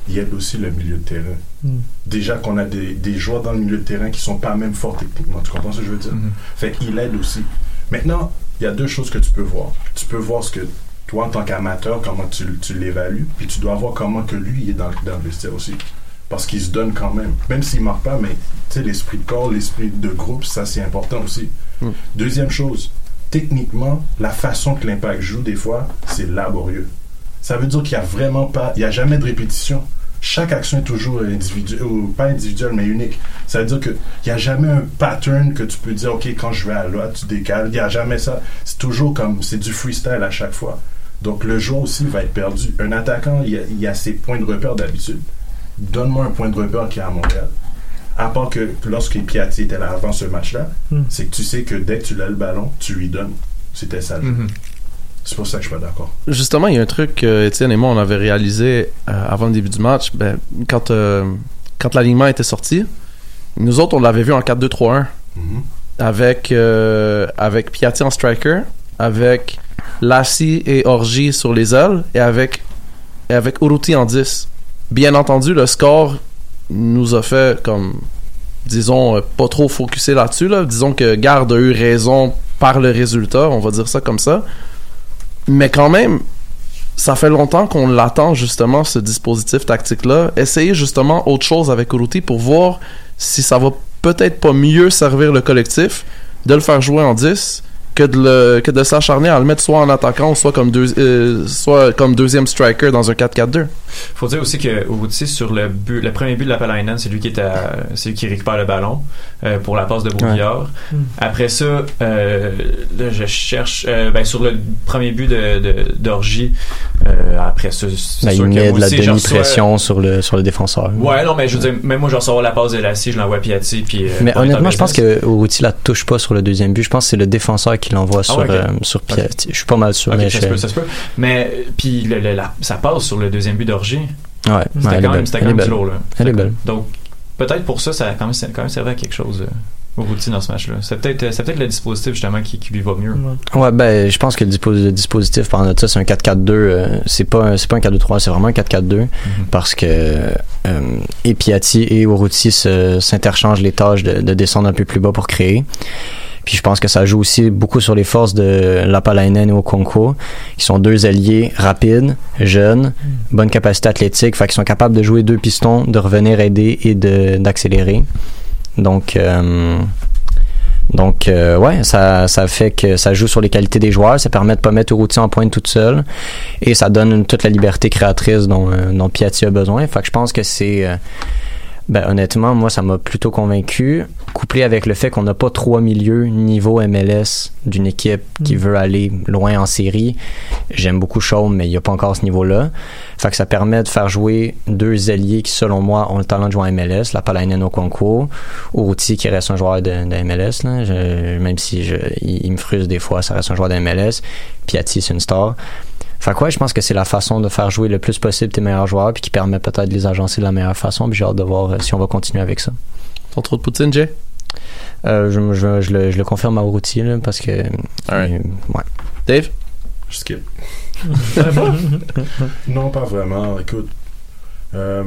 il aide aussi le milieu de terrain. Mm. Déjà qu'on a des, des joueurs dans le milieu de terrain qui sont pas même forts techniquement, tu comprends ce que je veux dire? Mhm. Fait qu'il aide aussi. Maintenant, il y a deux choses que tu peux voir. Tu peux voir ce que toi, en tant qu'amateur, comment tu, tu l'évalues, puis tu dois voir comment que lui il est dans, dans le vestiaire aussi. Parce qu'il se donne quand même. Même s'il ne marque pas, mais tu sais, l'esprit de corps, l'esprit de groupe, ça c'est important aussi. Mm. Deuxième chose, techniquement, la façon que l'impact joue, des fois, c'est laborieux. Ça veut dire qu'il n'y a vraiment pas, il n'y a jamais de répétition. Chaque action est toujours individuelle, ou pas individuelle, mais unique. Ça veut dire qu'il n'y a jamais un pattern que tu peux dire, OK, quand je vais à là, tu décales. Il n'y a jamais ça. C'est toujours comme, c'est du freestyle à chaque fois. Donc le joueur aussi va être perdu. Un attaquant, il y a, il y a ses points de repère d'habitude. Donne-moi un point de repère qui est à Montréal. À part que lorsque Piatti était là avant ce match-là, Hmm. c'est que tu sais que dès que tu l'as le ballon, tu lui donnes. C'était ça. jeu. C'est pour ça que je suis pas d'accord. Justement, il y a un truc que Étienne et moi, on avait réalisé euh, avant le début du match. Ben, quand, euh, quand l'alignement était sorti, nous autres, on l'avait vu en 4-2-3-1 Mhm. avec, euh, avec Piatti en striker, avec Lassie et Orgi sur les ailes et avec, et avec Uruti en 10. Bien entendu, le score nous a fait comme disons euh, pas trop focusser là-dessus là. disons que Garde a eu raison par le résultat on va dire ça comme ça mais quand même ça fait longtemps qu'on l'attend justement ce dispositif tactique là essayez justement autre chose avec Uruti pour voir si ça va peut-être pas mieux servir le collectif de le faire jouer en 10 que de, le, que de s'acharner à le mettre soit en attaquant soit comme, deux, euh, soit comme deuxième striker dans un 4-4-2 Faut dire aussi que Urruti, sur le but, le premier but de la Palainen, c'est lui qui est à- c'est lui qui récupère le ballon euh, pour la passe de Bourguillard. Mm. Après ça, euh, là, je cherche euh, ben, sur le premier but de de- d'Orgie. euh, après ça, c'est Ben, sûr il met de la reçois- demi-pression sur le, sur le défenseur. Ouais, non, mais je veux dire, même moi, je ressors la passe de Lassie, je l'envoie à Piatti, puis. euh, Mais honnêtement, je pense que Uruti la touche pas sur le deuxième but. Je pense que c'est le défenseur qui l'envoie sur, Ah ouais, euh, sur Piatti. Je suis pas mal sûr. Ok, mais ça je- se peut, ça se peut. Mais euh, puis le- le- la- ça passe sur le deuxième but d'Orgie. Ouais, C'était quand même, quand même du lourd là. Elle est belle. Donc peut-être pour ça, ça a quand même, ça a quand même servi à quelque chose euh, au routine dans ce match-là. C'est peut-être, c'est peut-être le dispositif justement qui, qui lui va mieux. Ouais, ben, je pense que le, dispo- le dispositif par notre ça, c'est un 4-4-2. euh, c'est pas, un- c'est pas un 4-2-3, c'est vraiment un 4-4-2. Mhm. Parce que euh, et Piatti et Uruti se- s'interchangent les tâches de, de descendre un peu plus bas pour créer. Puis je pense que ça joue aussi beaucoup sur les forces de Lapalainen et Okonko, qui sont deux alliés rapides, jeunes, bonne capacité athlétique, fait qu'ils sont capables de jouer deux pistons, de revenir aider et de d'accélérer. Donc euh, donc euh, ouais, ça, ça fait que ça joue sur les qualités des joueurs, ça permet de pas mettre Uruti en pointe toute seule et ça donne une- toute la liberté créatrice dont, euh, dont Piatti a besoin. Fait que je pense que c'est euh, ben, honnêtement, moi, ça m'a plutôt convaincu, couplé avec le fait qu'on n'a pas trois milieux niveau MLS d'une équipe qui Mm. veut aller loin en série. J'aime beaucoup Chaume, mais il n'y a pas encore ce niveau-là. Fait que ça permet de faire jouer deux alliés qui, selon moi, ont le talent de jouer en MLS, la Palainen au concours, Ourouti qui reste un joueur de, de MLS, là. Je- même si je, il, il me frustre des fois, ça reste un joueur de MLS. Piatti, c'est une star. Fait que ouais, je pense que c'est la façon de faire jouer le plus possible tes meilleurs joueurs, puis qui permet peut-être de les agencer de la meilleure façon. Puis j'ai hâte de voir euh, si on va continuer avec ça. Ton trop de poutine, Jay? Euh, je, je- je le, je le confirme à Ourouti, là, parce que. euh, ouais. Dave? Je skip. non, pas vraiment. Écoute, euh,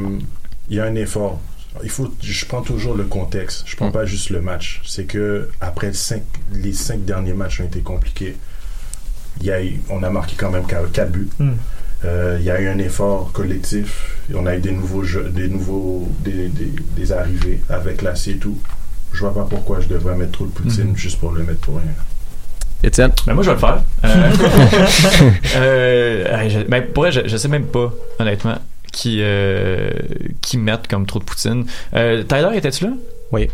il y a un effort. Il faut, je prends toujours le contexte. Je prends pas juste le match. C'est que après le cinq- les cinq derniers matchs ont été compliqués. Il y a eu- on a marqué quand même 4 buts. Mm. Euh, il y a eu un effort collectif. On a eu des nouveaux jeux, des nouveaux, des, des, des arrivées avec l'acier et tout. Je vois pas pourquoi je devrais mettre trop de poutine Mhm. juste pour le mettre pour rien. Étienne? Ben moi, je vais le faire. Euh, euh, je, ben, pour vrai, je, je sais même pas, honnêtement, qui, euh, qui mettent comme trop de poutine. Euh, Tyler, étais-tu là? Oui.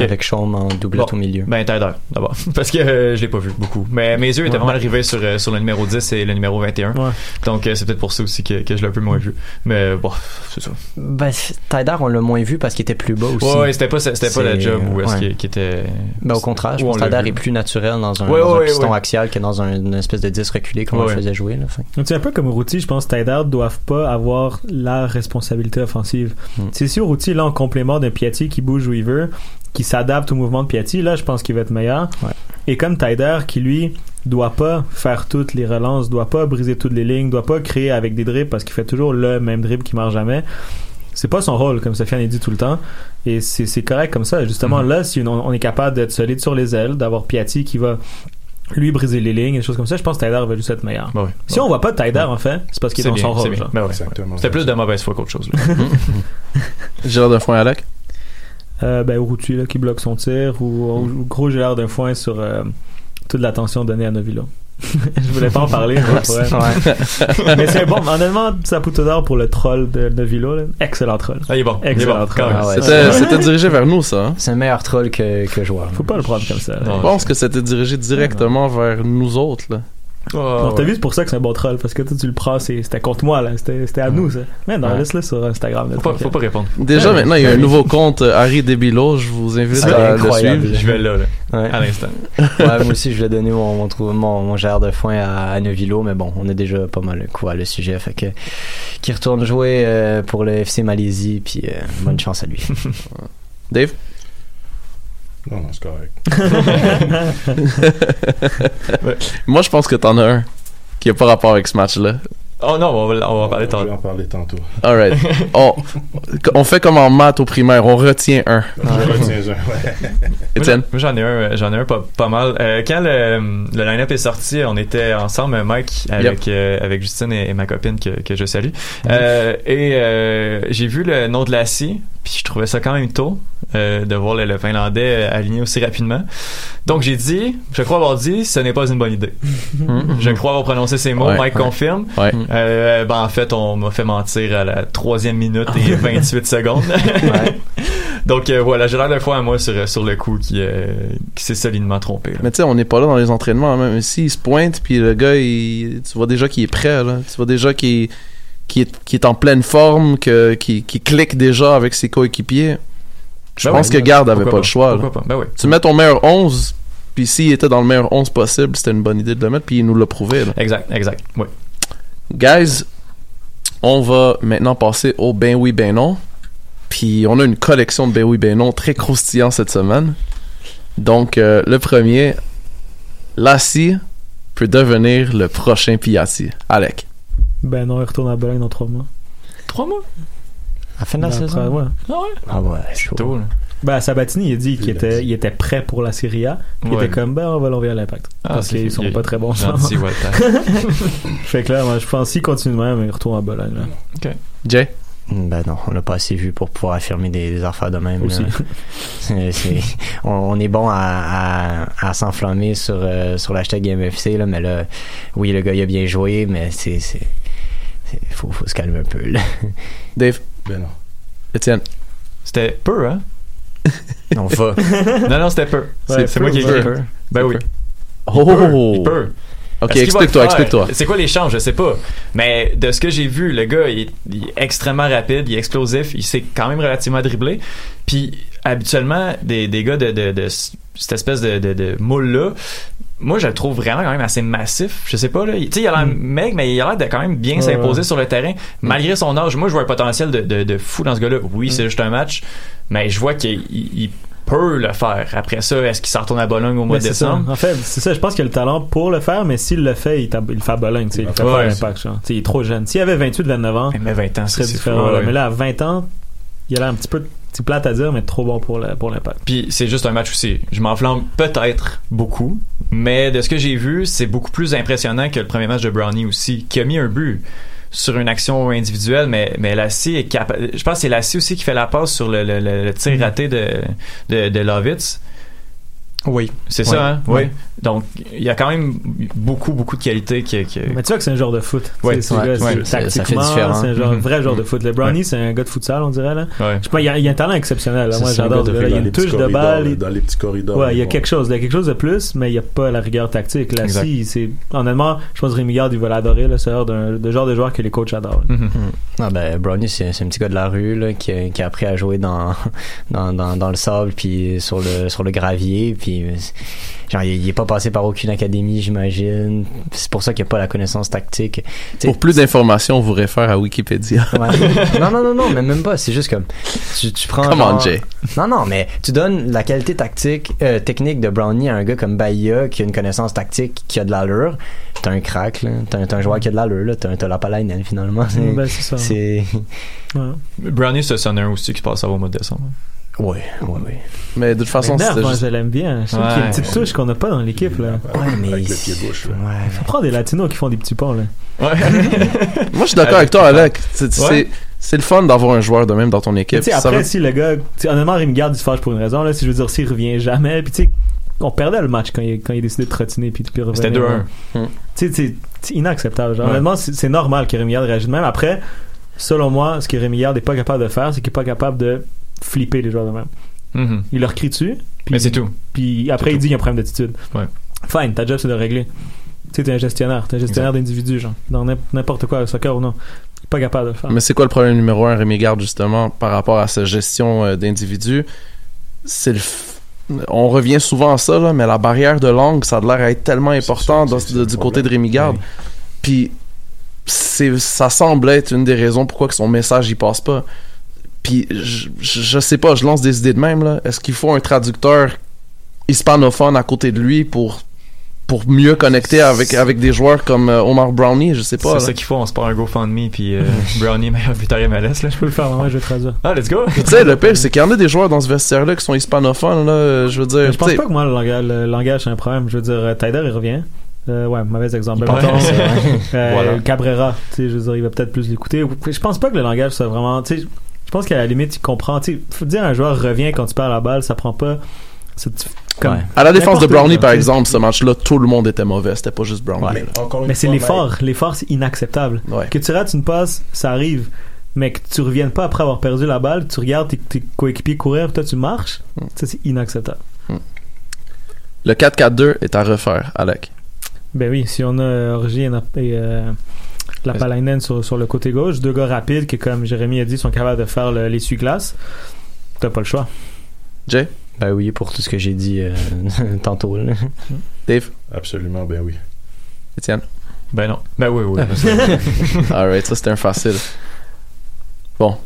Avec Chaume en doublette Bon. au milieu. Ben, Tyler, d'abord. Parce que euh, je l'ai pas vu beaucoup. Mais mes yeux étaient Ouais. vraiment rivés sur, euh, sur le numéro 10 et le numéro 21. Ouais. Donc, euh, c'est peut-être pour ça aussi que, que je l'ai un peu moins vu. Mais bon, c'est ça. Ben, Tyder, on l'a moins vu parce qu'il était plus bas aussi. Ouais, ouais, c'était pas, c'était pas la job où est-ce ouais. qu'il était. Ben, au contraire, je pense que est plus naturel dans un, Ouais, dans un piston ouais. axial que dans un- une espèce de 10 reculé comme on Ouais. le faisait jouer. Là. Donc, c'est un peu comme Routy, je pense que Tydar doivent pas avoir la responsabilité offensive. Mm. C'est si Routy, là, en complément d'un Piatti qui bouge où il veut, qui s'adapte au mouvement de Piatti, là, je pense qu'il va être meilleur. Ouais. Et comme Tydar, qui lui, doit pas faire toutes les relances, doit pas briser toutes les lignes, doit pas créer avec des dribbles parce qu'il fait toujours le même dribble qui marche jamais. C'est pas son rôle, comme Sofiane a dit tout le temps. Et c'est c'est correct comme ça. Justement, Mhm. là, si on, on est capable d'être solide sur les ailes, d'avoir Piatti qui va lui briser les lignes et des choses comme ça, je pense que Tydar va juste être meilleur. Ben ouais. Si on voit pas Tydar, en fait, c'est parce qu'il est, C'est dans bien, son c'est rôle. Ben ouais. C'était plus de mauvaise foi qu'autre chose. là. Gérard de foin Alec? Euh, ben, là, qui bloque son tir, ou, ou gros gélard d'un foin sur euh, toute l'attention donnée à Novilla. je voulais pas en parler, mais, mais c'est bon, honnêtement, Saputo d'or pour le troll de Novilla, là. excellent troll. Ah, il est bon. Excellent bon. troll. Ah ouais, C'était dirigé vers nous, ça. hein? C'est un meilleur troll que, que joueur. Faut pas le prendre comme ça. là. Je pense que c'était dirigé directement vers nous autres. Là. Oh, Donc, t'as ouais. vu, c'est pour ça que c'est un bon troll, parce que toi, tu le prends, c'était contre moi, là. C'était c'était à nous, ça. Mais non, Ouais. laisse-le sur Instagram. là, Faut pas, tranquille. faut pas répondre. Déjà, Ouais, maintenant, il y a un nouveau compte, euh, Harry Debilo. Je vous invite à le suivre. Je vais là, là, Ouais. à l'instant. Ouais, moi aussi, je voulais donner mon, mon, trou- mon, mon gère de foin à, à mais bon, on a déjà pas mal couvert le sujet, fait que qui retourne jouer euh, pour le FC Malaisie, puis euh, bonne chance à lui. Dave? Non, non, c'est correct. Moi, je pense que t'en as un qui a pas rapport avec ce match-là. Oh non, on va, on va en parler Je vais tantôt. en parler tantôt. Alright. on, on fait comme en maths au primaire, on retient un. Je retiens un, ouais. Étienne? Moi, j'en ai un, j'en ai un pas, pas mal. Euh, quand le, le line-up est sorti, on était ensemble, Mike, avec, euh, avec Justine et, et ma copine que, que je salue. Euh, et euh, j'ai vu le nom de la scie, puis je trouvais ça quand même tôt euh, de voir le, le Finlandais euh, aligné aussi rapidement. Donc j'ai dit, je crois avoir dit, ce n'est pas une bonne idée. je crois avoir prononcé ces mots. Ouais, Mike ouais. confirme. Ouais. Euh, ben en fait, on m'a fait mentir à la troisième minute et 28 secondes. Donc euh, voilà, j'ai l'air de fois à moi sur, sur le coup qui, euh, qui s'est solidement trompé. là. Mais tu sais, on n'est pas là dans les entraînements. Même si il se pointe, puis le gars, il, tu vois déjà qu'il est prêt. Là. Tu vois déjà qu'il qui est, en pleine forme, que, qui, qui clique déjà avec ses coéquipiers. Je Ben pense ouais, que Garde avait pas le choix. là. Pourquoi pas? Ben oui. Tu mets ton meilleur 11, puis s'il était dans le meilleur 11 possible, c'était une bonne idée de le mettre, puis il nous l'a prouvé. Là. Exact, exact. Oui. Guys, on va maintenant passer au ben oui, ben non. Puis on a une collection de ben oui, ben non très croustillant cette semaine. Donc, euh, le premier, Lassie peut devenir le prochain Piatti. Alec. Ben non, il retourne à Bologne dans trois mois. Trois mois? À la fin de la Ben, saison? après, ouais. Ah ouais? Ah ouais, chaud. Tôt, là. Ben, Sabatini, il a dit qu'il était, il était prêt pour la Serie A. Il Ouais. était comme, ben, on va l'envoyer à l'impact. Ah, parce qu'ils sont pas très bons. Gentil, Walter. fait que là, moi, je pense qu'il continue de même, il retourne à Bologne, là. Jay? Ben non, on n'a pas assez vu pour pouvoir affirmer des, des affaires de même. Aussi. là. C'est- c'est- on, on est bon à, à, à s'enflammer sur, euh, sur l'hashtag GameFC, là, mais là, oui, le gars, il a bien joué, mais c'est. c'est c'est- faut, faut se calmer un peu, là. Dave? Ben non. Étienne. C'était peu, hein? On va. Non, non, c'était peu. Ouais, C'est moi qui ai peu, écrit. peu. Ben oui. Oh! Il peut. Ok, explique-toi, explique-toi. C'est quoi l'échange? Je sais pas. Mais de ce que j'ai vu, le gars, il est, il est extrêmement rapide, il est explosif, il sait quand même relativement dribbler. Puis, habituellement, des, des gars de, de, de cette espèce de, de, de moule-là, moi, je le trouve vraiment quand même assez massif. Je sais pas, là. Tu sais, il a l'air mec, mais il a l'air de quand même bien Ouais, s'imposer ouais. sur le terrain. Malgré son âge, moi, je vois un potentiel de, de, de fou dans ce gars-là. Oui, Mm. c'est juste un match, mais je vois qu'il il- il peut le faire. Après ça, est-ce qu'il s'en retourne à Bologne au mois Mais de ça. décembre? En fait, c'est ça. Je pense qu'il a le talent pour le faire, mais s'il le fait, il, il le fait à Bologne. Il fait Ouais. l'impact. Il est trop jeune. S'il avait 28, 29 ans, Mais 20 ans, ce serait c'est différent. fou, là. ouais. Mais là, à 20 ans, il a l'air un petit peu c'est plate à dire, mais trop bon pour la- pour l'impact. Puis c'est juste un match aussi. Je m'enflamme peut-être beaucoup, mais de ce que j'ai vu, c'est beaucoup plus impressionnant que le premier match de Brownie aussi, qui a mis un but sur une action individuelle, mais, mais Lassie est capable. Je pense que c'est Lassie aussi qui fait la passe sur le- le tir raté de, de, de Lovitz. Oui. C'est Ouais. ça, hein? Ouais. Oui. Donc, il y a quand même beaucoup, beaucoup de qualités qui. qui- Mais tu vois que c'est un genre de foot. Tu Ouais, sais, ce ouais, ouais, c'est- ça- fait tactiquement, différent. c'est un genre, Mhm. vrai genre de foot. Le Brownie, c'est un gars de futsal, on dirait. Là. Ouais. Je sais pas, il y, a, il y a un talent exceptionnel. là. Moi, c'est un j'adore. Il y a dans une les petits touche de corridors, balle. il- Dans les petits corridors. Ouais, il y a quelque chose, il y a quelque chose de plus, mais il n'y a pas la rigueur tactique. Là, si, c'est, honnêtement, je pense que Rémi Garde, il va l'adorer, là, ce genre de, de genre de joueur que les coachs adorent. Mhm. Ah ben Brownie c'est c'est un petit gars de la rue là, qui, a, qui a appris à jouer dans dans, dans, dans le sable puis sur le sur le gravier puis euh, genre il, est pas passé par aucune académie j'imagine c'est pour ça qu'il a pas la connaissance tactique Pour plus d'informations, on vous réfère à Wikipédia. Ouais. non, non, non, non, mais même pas. C'est juste comme. Tu, tu prends. Come on, genre- Jay. Non, non, mais tu donnes la qualité tactique, euh, technique de Brownie à un gars comme Bahia qui a une connaissance tactique, qui a de l'allure. T'as un crack, là. T'as un, joueur qui a de l'allure, là. T'as un t'as la palaine, finalement. C'est. Ben, c'est ça. c'est- Ouais. Brownie, c'est un aussi qui passe au mois de décembre. Ouais, ouais, ouais. Mais de toute façon, Nerf, moi, juste... je l'aime bien. Je trouve qu'il y a une petite touche qu'on n'a pas dans l'équipe. Là. Ouais, mais. Avec le pied gauche. là. Ouais. Faut prendre des latinos qui font des petits ponts. Là. Ouais. Moi, je suis d'accord avec toi, Alec. C'est Ouais. c'est- c'est le fun d'avoir un joueur de même dans ton équipe. tu sais, Ça après, veut- si le gars. tu sais, Honnêtement, Rémi Garde, il se fâche pour une raison. Là, si je veux dire, s'il revient jamais. Puis tu sais, on perdait le match quand il, quand il a décidé de trottiner. Puis, puis revenir. C'était 2-1. Tu sais, c'est- c'est inacceptable. Genre, Ouais. Honnêtement, c'est c'est normal que Rémi Garde réagisse de même. Après, selon moi, ce que Rémi Garde n'est pas capable de faire, c'est qu'il n'est pas capable de flipper les joueurs de même. Mhm. Il leur crie dessus. Puis, Mais c'est tout. Puis après, il dit qu'il y a un problème d'attitude. Ouais. Fine, ta job, c'est de régler. sais, t'es un gestionnaire, t'es un gestionnaire d'individus, genre, dans n'im- n'importe quoi, soccer ou non. T'es pas capable de le faire. Mais c'est quoi le problème numéro un, Rémi Garde, justement, par rapport à sa gestion euh, d'individus? C'est le f- On revient souvent à ça, là, mais la barrière de langue, ça a l'air à être tellement important dans- c'est de- le du côté de. Rémi Garde. Puis, c'est, ça semble être une des raisons pourquoi que son message y passe pas. Puis, je, je sais pas, je lance des idées de même, là. Est-ce qu'il faut un traducteur hispanophone à côté de lui pour pour mieux connecter avec avec des joueurs comme euh, Omar Brownie, je sais pas. C'est là. ça qu'il faut, on se part un GoFundMe puis euh, Brownie meilleur buteur MLS là. Je peux le faire, moi, je vais traduire. Ah, let's go. Tu sais, le pire, c'est qu'il y en a des joueurs dans ce vestiaire-là qui sont hispanophones, là. Je veux dire, Mais je pense pas que moi, le langage, le langage c'est un problème. Je veux dire, euh, Tyler, il revient. Euh, ouais, mauvais exemple. Mettons, euh, Voilà. Cabrera, tu sais, je veux dire, il va peut-être plus l'écouter. Je pense pas que le langage soit vraiment, tu sais, je pense qu'à la limite, il comprend, tu faut dire un joueur revient quand tu perds la balle, ça prend pas, c'est comme, Ouais. à la défense de Brownie, par tu exemple, ce match-là, tout le monde était mauvais. C'était pas juste Brownie. Mais c'est l'effort. L'effort, c'est inacceptable. Ouais. Que tu rates une passe, ça arrive. Mais que tu reviennes pas après avoir perdu la balle, tu regardes tes, tes coéquipiers courir, puis toi tu marches, Mm. ça c'est inacceptable. Le 4-4-2 est à refaire, Alec. Ben oui, si on a Orgy et euh, la Palainen sur, sur le côté gauche, deux gars rapides qui, comme Jérémy a dit, sont capables de faire le- l'essuie-glace, t'as pas le choix. Jay, Ben oui, pour tout ce que j'ai dit euh, tantôt. là. Dave, Absolument, ben oui. Étienne? Ben non. Ben oui, oui. Alright, ça c'était un facile. Bon.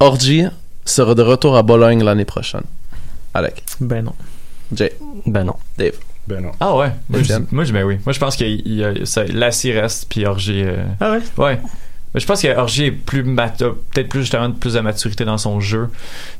Orgy sera de retour à Bologne l'année prochaine. Alec? Ben non. Jay? Ben non. Dave? Ben non. Ah ouais? Moi, je, moi, je- ben oui. Moi, je pense que Lassie reste puis Orgy. euh, Ah ouais? Ouais. Mais je pense que Orgy est plus mat- a peut-être plus justement plus de maturité dans son jeu,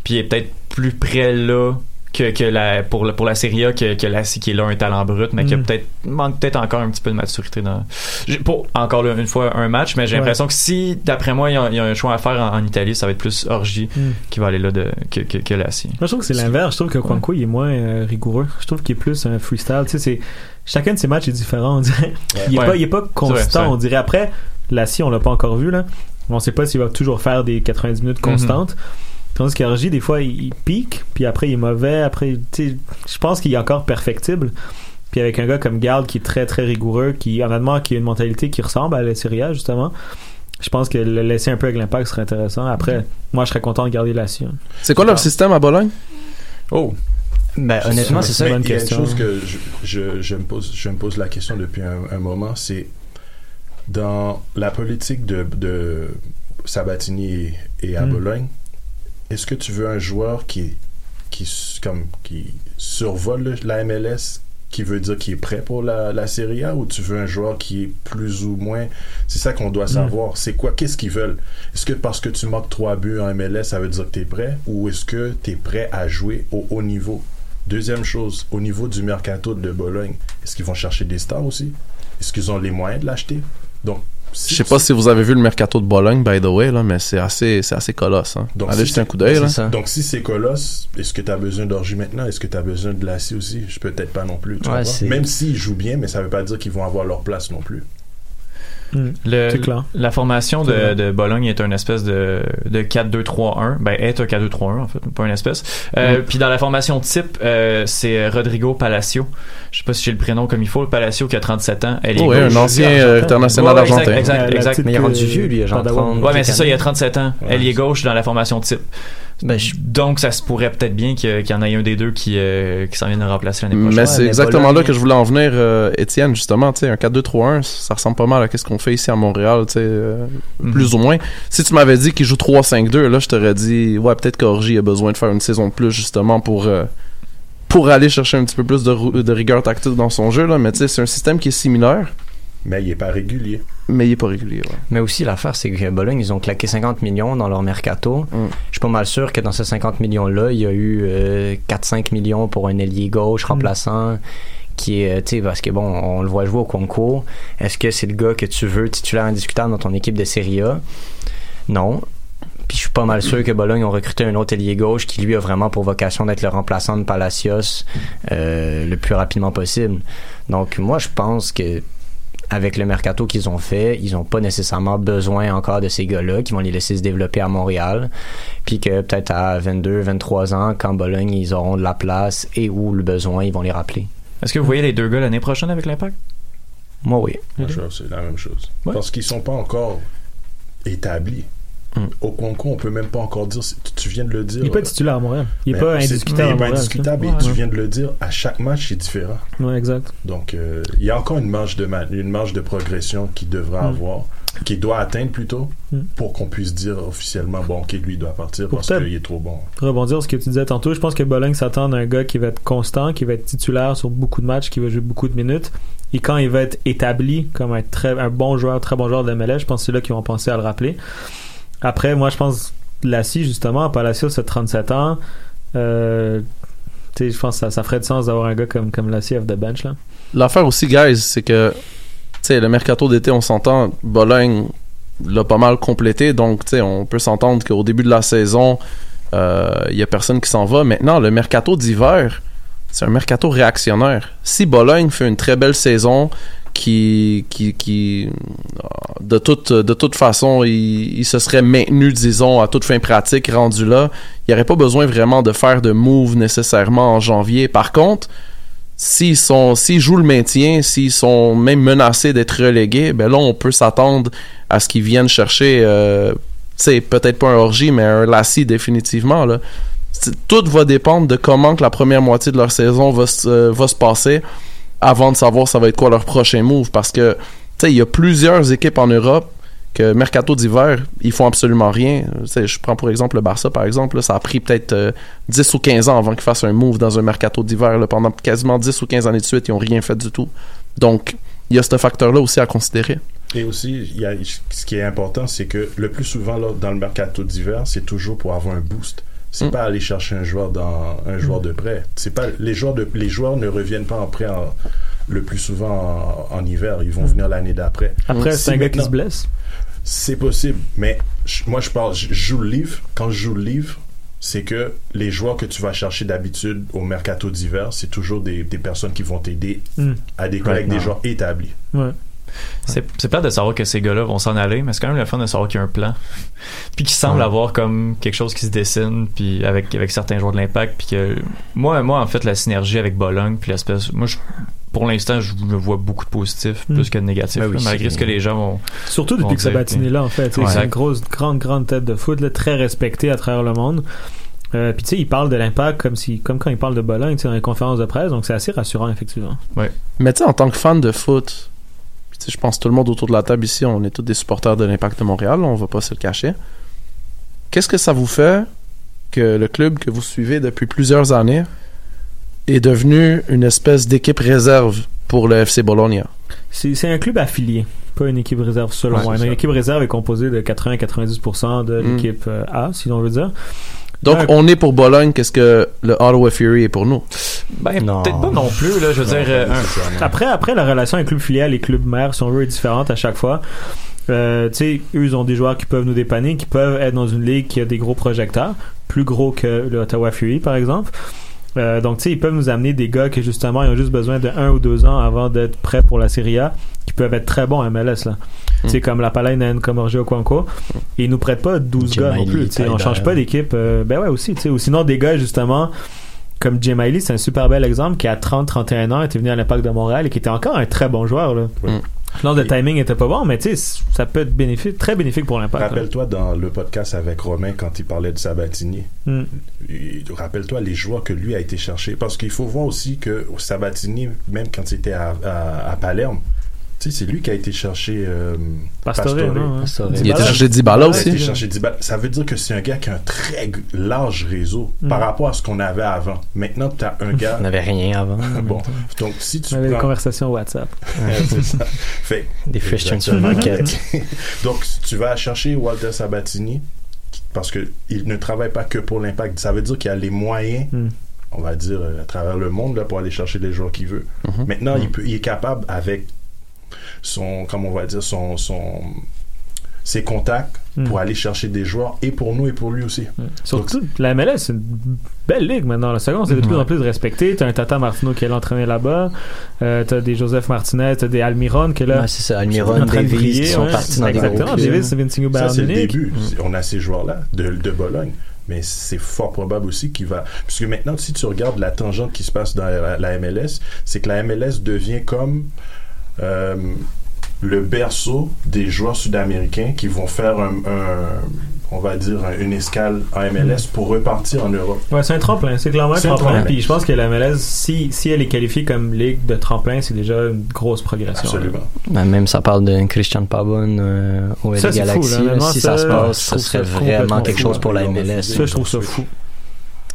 puis il est peut-être plus près là que, que la pour la, pour la Serie A que, que Lassie qui est là un talent brut, mais qui a Mm. peut-être manque peut-être encore un petit peu de maturité dans. J'ai pas encore là, une fois un match, mais j'ai Ouais. l'impression que si d'après moi il y, a, il y a un choix à faire en, en Italie, ça va être plus Orgy Mm. qui va aller là de que que, que Lassie. Moi, je trouve que c'est l'inverse. Je trouve que Kwanko, il est moins euh, rigoureux. Je trouve qu'il est plus un freestyle. Tu sais, c'est... chacun de ses matchs est différent, on dirait. Il est, Ouais. pas, il est pas constant, vrai. on dirait. Après, Lassie, on l'a pas encore vu, là. On sait pas s'il va toujours faire des 90 minutes Mhm. constantes. Tandis qu'Argy, des fois, il, il pique, puis après, il est mauvais. Après, tu sais, je pense qu'il est encore perfectible. Puis avec un gars comme Garde qui est très, très rigoureux, qui, honnêtement, qui a une mentalité qui ressemble à la Serie A, justement, je pense que le laisser un peu avec l'impact serait intéressant. Après, moi, je serais content de garder Lassie. hein. C'est quoi leur système à Bologne? Oh. Ben honnêtement, c'est ça. Mais bonne il y a question. une chose que je, je, je me, pose, je me pose la question depuis un, un moment, c'est dans la politique de, de Sabatini et, et à Hmm. Bologne, est-ce que tu veux un joueur qui, qui, s- comme, qui survole le- la MLS, qui veut dire qu'il est prêt pour la, la Serie A, ou tu veux un joueur qui est plus ou moins... C'est ça qu'on doit savoir. C'est quoi? Qu'est-ce qu'ils veulent? Est-ce que parce que tu marques trois buts en MLS, ça veut dire que tu es prêt, ou est-ce que tu es prêt à jouer au haut niveau? Deuxième chose, au niveau du mercato de Bologne, est-ce qu'ils vont chercher des stars aussi? Est-ce qu'ils ont les moyens de l'acheter? Donc, Je sais pas si vous avez vu le mercato de Bologne, by the way, là, mais c'est assez, c'est assez colosse. Hein. Donc, Allez si jeter un c'est- coup d'œil. Donc, si c'est colosse, est-ce que tu as besoin d'orgie maintenant? Est-ce que tu as besoin de Lassie aussi? Je peut-être pas non plus. tu Ouais, c'est- Même s'ils jouent bien, mais ça veut pas dire qu'ils vont avoir leur place non plus. Le- clair. La formation de, de Bologne est une espèce de, de 4-2-3-1. Ben, est un 4-2-3-1, en fait, pas une espèce. Euh, Puis dans la formation type, euh, c'est Rodrigo Palacio. Je sais pas si j'ai le prénom comme il faut. Palacio qui a 37 ans. Elle est Oh, ouais, gauche. un ancien euh, international Ouais, argentin. exact, exact. petite, Mais il est rendu vieux, lui, il a genre Padawan. 30. Ouais, mais c'est ça, il a 37 ans. Ouais. Elle est gauche dans la formation type. Ben, je- Donc, ça se pourrait peut-être bien qu'il y, en ait un des deux qui, euh, qui s'en vienne rapplacer l'année prochaine. Mais c'est exactement là que je voulais en venir, euh, Étienne, justement. Tu sais, un 4-2-3-1, ça ressemble pas mal à ce qu'on fait ici à Montréal, tu sais, euh, Mhm. plus ou moins. Si tu m'avais dit qu'il joue 3-5-2, là, je t'aurais dit, ouais, peut-être qu'Orgy a besoin de faire une saison de plus, justement, pour, euh, pour aller chercher un petit peu plus de, rou- de rigueur tactique dans son jeu, là. Mais tu sais, c'est un système qui est similaire, Mais il est pas régulier. Mais il est pas régulier, ouais. Mais aussi, l'affaire, c'est que Bologne, ils ont claqué 50 millions dans leur mercato. Mm. Je suis pas mal sûr que dans ces 50 millions-là, il y a eu euh, 4-5 millions pour un ailier gauche remplaçant qui est, tu sais, parce que bon, on le voit jouer au concours. Est-ce que c'est le gars que tu veux titulaire indiscutable dans ton équipe de Serie A? Non. Puis je suis pas mal sûr que Bologne ont recruté un autre ailier gauche qui lui a vraiment pour vocation d'être le remplaçant de Palacios euh, le plus rapidement possible. Donc moi je pense que avec le mercato qu'ils ont fait, ils ont pas nécessairement besoin encore de ces gars-là qui vont les laisser se développer à Montréal. Puis que peut-être à 22, 23 ans, quand Bologne, ils auront de la place et ou le besoin, ils vont les rappeler. Est-ce que vous voyez les deux gars l'année prochaine avec l'impact? Moi, oui. Moi, je trouve que c'est la même chose. Ouais. Parce qu'ils sont pas encore établis. Mm. Au concours, on peut même pas encore dire. Tu, viens de le dire. Il est pas titulaire à Montréal. Il est Mais pas indiscutable Il à est pas indiscutable. Et tu viens de le dire, à chaque match, c'est différent. Ouais, exact. Donc, euh, il y a encore une marge de, une marge de progression qu'il devra Mm. avoir, qu'il doit atteindre plutôt, Mm. pour qu'on puisse dire officiellement, bon, ok, lui, il doit partir Pour parce qu'il est trop bon. rebondir sur ce que tu disais tantôt, je pense que Bologne s'attend à un gars qui va être constant, qui va être titulaire sur beaucoup de matchs, qui va jouer beaucoup de minutes. Et quand il va être établi comme un très un bon joueur, très bon joueur de MLS, je pense que c'est là qu'ils vont penser à le rappeler. Après, moi, je pense Lassie, justement, Palacios a 37 ans. Euh, je pense que ça, ferait du sens d'avoir un gars comme, comme Lassie off the bench. Là. L'affaire aussi, guys, c'est que, le mercato d'été, on s'entend, Bologne l'a pas mal complété, donc, on peut s'entendre qu'au début de la saison, euh, il y a personne qui s'en va. Maintenant, le mercato d'hiver, c'est un mercato réactionnaire. Si Bologne fait une très belle saison, qui, qui, qui de toute, de toute façon, il, il se serait maintenu, disons, à toute fin pratique, rendu là, il n'y aurait pas besoin vraiment de faire de move nécessairement en janvier. Par contre, s'ils sont s'ils jouent le maintien, s'ils sont même menacés d'être relégués, ben là on peut s'attendre à ce qu'ils viennent chercher euh, peut-être pas un orgie mais un Lassie définitivement là. Tout va dépendre de comment que la première moitié de leur saison va euh, va se passer avant de savoir ça va être quoi leur prochain move parce que tu sais il y a plusieurs équipes en Europe que mercato d'hiver, ils font absolument rien. Je prends pour exemple le Barça, par exemple. ça a pris peut-être euh, 10 ou 15 ans avant qu'ils fassent un move dans un mercato d'hiver. Pendant quasiment 10 ou 15 années de suite, ils ont rien fait du tout. Donc, il y a ce facteur-là aussi à considérer. Et aussi, y a, ce qui est important, c'est que le plus souvent, là, dans le mercato d'hiver, c'est toujours pour avoir un boost. C'est Mm. pas aller chercher un joueur dans un joueur de prêt. C'est pas les joueurs de les joueurs ne reviennent pas en prêt en- le plus souvent en, en hiver. Ils vont venir l'année d'après. Après, Si c'est un gars qui se blesse. C'est possible, mais je- moi je parle, je joue le livre. Quand je joue le livre, c'est que les joueurs que tu vas chercher d'habitude au mercato d'hiver, c'est toujours des, des personnes qui vont t'aider Mm. à des collègues, des Right joueurs établis. Ouais. C'est c'est plate de savoir que ces gars-là vont s'en aller, mais c'est quand même le fun de savoir qu'il y a un plan. Puis qu'il semble Ouais. avoir comme quelque chose qui se dessine, puis avec, avec certains joueurs de l'impact. Puis que moi, moi, en fait, la synergie avec Bologne, puis l'espèce. Moi, je- pour l'instant, je me vois beaucoup de positifs Mm. plus que de négatifs, Ben oui, malgré ce que les gens vont. Surtout depuis que dirait, Sabatini est là, en fait. Ouais. C'est une grosse, grande, grande tête de foot, là, très respectée à travers le monde. Euh, Puis tu sais, il parle de l'impact comme si, comme quand il parle de Bologne, tu sais, dans les conférences de presse, donc c'est assez rassurant effectivement. Mais tu sais, en tant que fan de foot, je pense que tout le monde autour de la table ici, on est tous des supporters de l'Impact de Montréal, on va pas se le cacher. Qu'est-ce que ça vous fait que le club que vous suivez depuis plusieurs années est devenu une espèce d'équipe réserve pour le FC Bologna? C'est un club affilié, pas une équipe réserve selon Ouais, moi. Une équipe réserve est composée de 80-90% de Mm. l'équipe euh, A, si l'on veut dire. Donc, Ouais. on est pour Bologne, qu'est-ce que le Ottawa Fury est pour nous? Ben, Non. peut-être pas non plus, là. Je veux dire, euh, un- Après, après, la relation avec club filial et club mère, si on veut, est différente à chaque fois. Euh, tu sais, eux, ils ont des joueurs qui peuvent nous dépanner, qui peuvent être dans une ligue qui a des gros projecteurs, plus gros que le Ottawa Fury, par exemple. Euh, donc, tu sais, ils peuvent nous amener des gars qui, justement, ils ont juste besoin de un ou deux ans avant d'être prêts pour la Serie A, qui peuvent être très bons à MLS, là. Tu sais, comme la Palainen, comme Orgio Kwanko. Et ils nous prêtent pas 12 gars non plus, tu sais. On change pas d'équipe. euh, ben ouais, aussi, tu sais. Ou sinon, des gars, justement, comme Jim Miley, c'est un super bel exemple qui à 30-31 ans était venu à l'Impact de Montréal et qui était encore un très bon joueur. Là. Oui. Non, le timing était pas bon, mais tu sais, ça peut être bénéfique, très bénéfique pour l'Impact. là. Rappelle-toi dans le podcast avec Romain quand il parlait de Sabatini. Mm. il- Rappelle-toi les joueurs que lui a été chercher. Parce qu'il faut voir aussi que Sabatini, même quand il était à, à- à Palerme, tu sais, c'est lui qui a été chercher euh, Pastore, non, hein? Pastore. Il a été Dybala. cherché Dybala Il a aussi. été chercher Dybala. Ça veut dire que c'est un gars qui a un très large réseau Mm. par rapport à ce qu'on avait avant. Maintenant, tu as un gars. On n'avait rien avant. bon, donc si tu On avait des conversations WhatsApp. c'est ça. Fait, Des transfer Exactement. market. Donc, si tu vas chercher Walter Sabatini, parce que il ne travaille pas que pour l'impact. Ça veut dire qu'il a les moyens, Mm. on va dire, euh, à travers le monde, là, pour aller chercher les joueurs qu'il veut. Mhm. Maintenant, il, peut, il est capable, avec son, comme on va dire, son, son, ses contacts, Mm. pour aller chercher des joueurs, et pour nous, et pour lui aussi. Surtout, la MLS, c'est une belle ligue maintenant. La seconde, c'est de plus en plus respecté. T'as un Tata Martino qui est l'entraîneur là-bas. Euh, t'as des Joseph Martinez, t'as des Almiron qui est là. Ouais, c'est ça. en Almiron, de Davis, briller, qui sont ouais. partis dans des Exactement, clubs. Davis, Vincent Ça, c'est le début. On a ces joueurs-là de, de Bologne. Mais c'est fort probable aussi qu'il va. Puisque maintenant, si tu regardes la tangente qui se passe dans la, la MLS, c'est que la MLS devient comme euh, le berceau des joueurs sud-américains qui vont faire un, un- on va dire, un- une escale en MLS pour repartir en Europe. Ouais, c'est un tremplin, c'est clairement un C'est un tremplin. Puis je pense que la MLS, si, si elle est qualifiée comme ligue de tremplin, c'est déjà une grosse progression. Absolument. Ben, même ça parle d'un Christian Pavon euh, au Ça, LA c'est fou, Galaxy. là, honnêtement, si ça, ça, se passe, ça serait vraiment quelque fou, chose pour la Ils ont MLS. Ça, je trouve ça fou.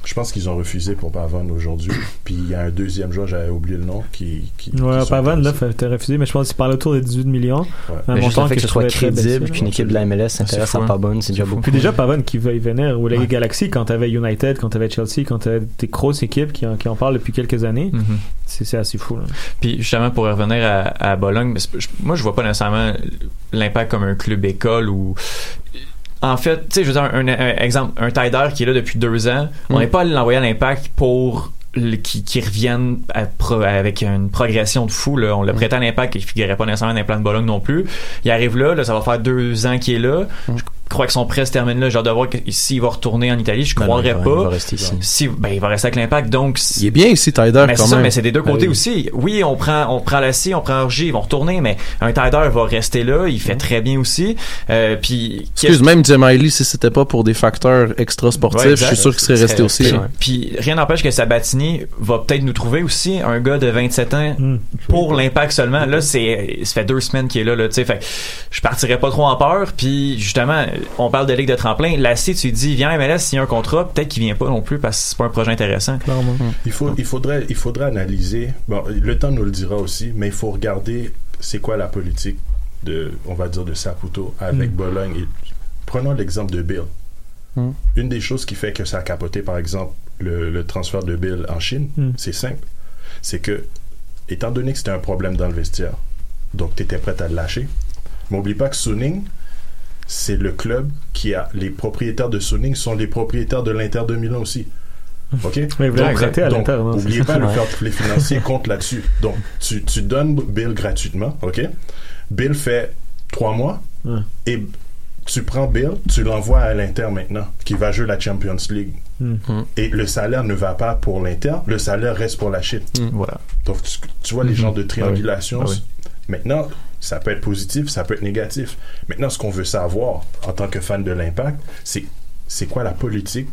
Je pense qu'ils ont refusé pour Pavon aujourd'hui. Puis il y a un deuxième joueur, j'avais oublié le nom, qui. qui Ouais, qui Pavan, là, fait refusé, mais je pense qu'il parlait autour des 18 millions. Ouais. Un Mais juste montant le fait que, je ce soit crédible qu'une équipe de la MLS s'intéresse fou, à hein. Pavon, c'est déjà beaucoup. Puis déjà, Pavan qui veuille venir, ou la Galaxy, quand t'avais United, quand t'avais Chelsea, quand t'avais des grosses équipes qui en, qui en parlent depuis quelques années, Mhm. c'est c'est assez fou. Là. Puis justement pour revenir à, à Bologne, moi je vois pas nécessairement l'impact comme un club école ou en fait, tu sais, je veux dire un, un- un exemple, un Tider qui est là depuis deux ans, on Mm. n'est pas allé l'envoyer à l'impact pour le- qui, qui revienne à pro- avec une progression de fou. Là. On l'a prêté à l'impact et il figurait pas nécessairement dans les plans de Bologne non plus. Il arrive là, là, ça va faire deux ans qu'il est là. Je crois que son prêt se termine là. J'ai hâte de voir que- s'il va retourner en Italie. Je non, croirais il va- pas. il va rester ici. Si, ben, il va rester avec l'impact. Donc, Il est bien ici, Tyder, mais c'est ça, mais c'est des deux Ben côtés oui. aussi. Oui, on prend, on prend la scie, on prend Orgy, ils vont retourner, mais un Tider va rester là, il fait Mm. très bien aussi. Euh, puis, Excuse, même Jemaili, si c'était pas pour des facteurs extra-sportifs, Ouais, je suis sûr qu'il serait resté aussi. Puis, là. puis rien n'empêche que Sabatini va peut-être nous trouver aussi un gars de 27 ans Mm. pour l'impact seulement. Là, c'est, ça fait deux semaines qu'il est là, là, tu sais. Fait que je partirais pas trop en peur. Puis, justement, on parle de ligue de tremplin. La scie, tu dis, viens MLS, signer un contrat. Peut-être qu'il vient pas non plus parce que c'est pas un projet intéressant. Clairement. Il, faut, il, faudrait, il faudrait analyser. Bon, le temps nous le dira aussi, mais il faut regarder c'est quoi la politique de, on va dire, de Saputo avec Mm. Bologne. Et, prenons l'exemple de Bill. Mm. Une des choses qui fait que ça a capoté, par exemple, le, le transfert de Bill en Chine, Mm. c'est simple. C'est que, étant donné que c'était un problème dans le vestiaire, donc tu étais prêt à le lâcher, n'oublie pas que Suning, c'est le club qui a. Les propriétaires de Suning sont les propriétaires de l'Inter de Milan aussi. OK? Mais vous Donc, à donc, l'Inter, non, c'est Oubliez ça. pas, le fair play financier compte là-dessus. Donc, tu, tu donnes Bill gratuitement, OK? Bill fait trois mois Ouais. et tu prends Bill, tu l'envoies à l'Inter maintenant, qui va jouer la Champions League. Mm. Et le salaire ne va pas pour l'Inter, le salaire reste pour la Chine. Voilà. Donc, tu, tu vois les genres de triangulation. Ah oui. Maintenant, ça peut être positif, ça peut être négatif. Maintenant, ce qu'on veut savoir en tant que fan de l'impact, c'est c'est quoi la politique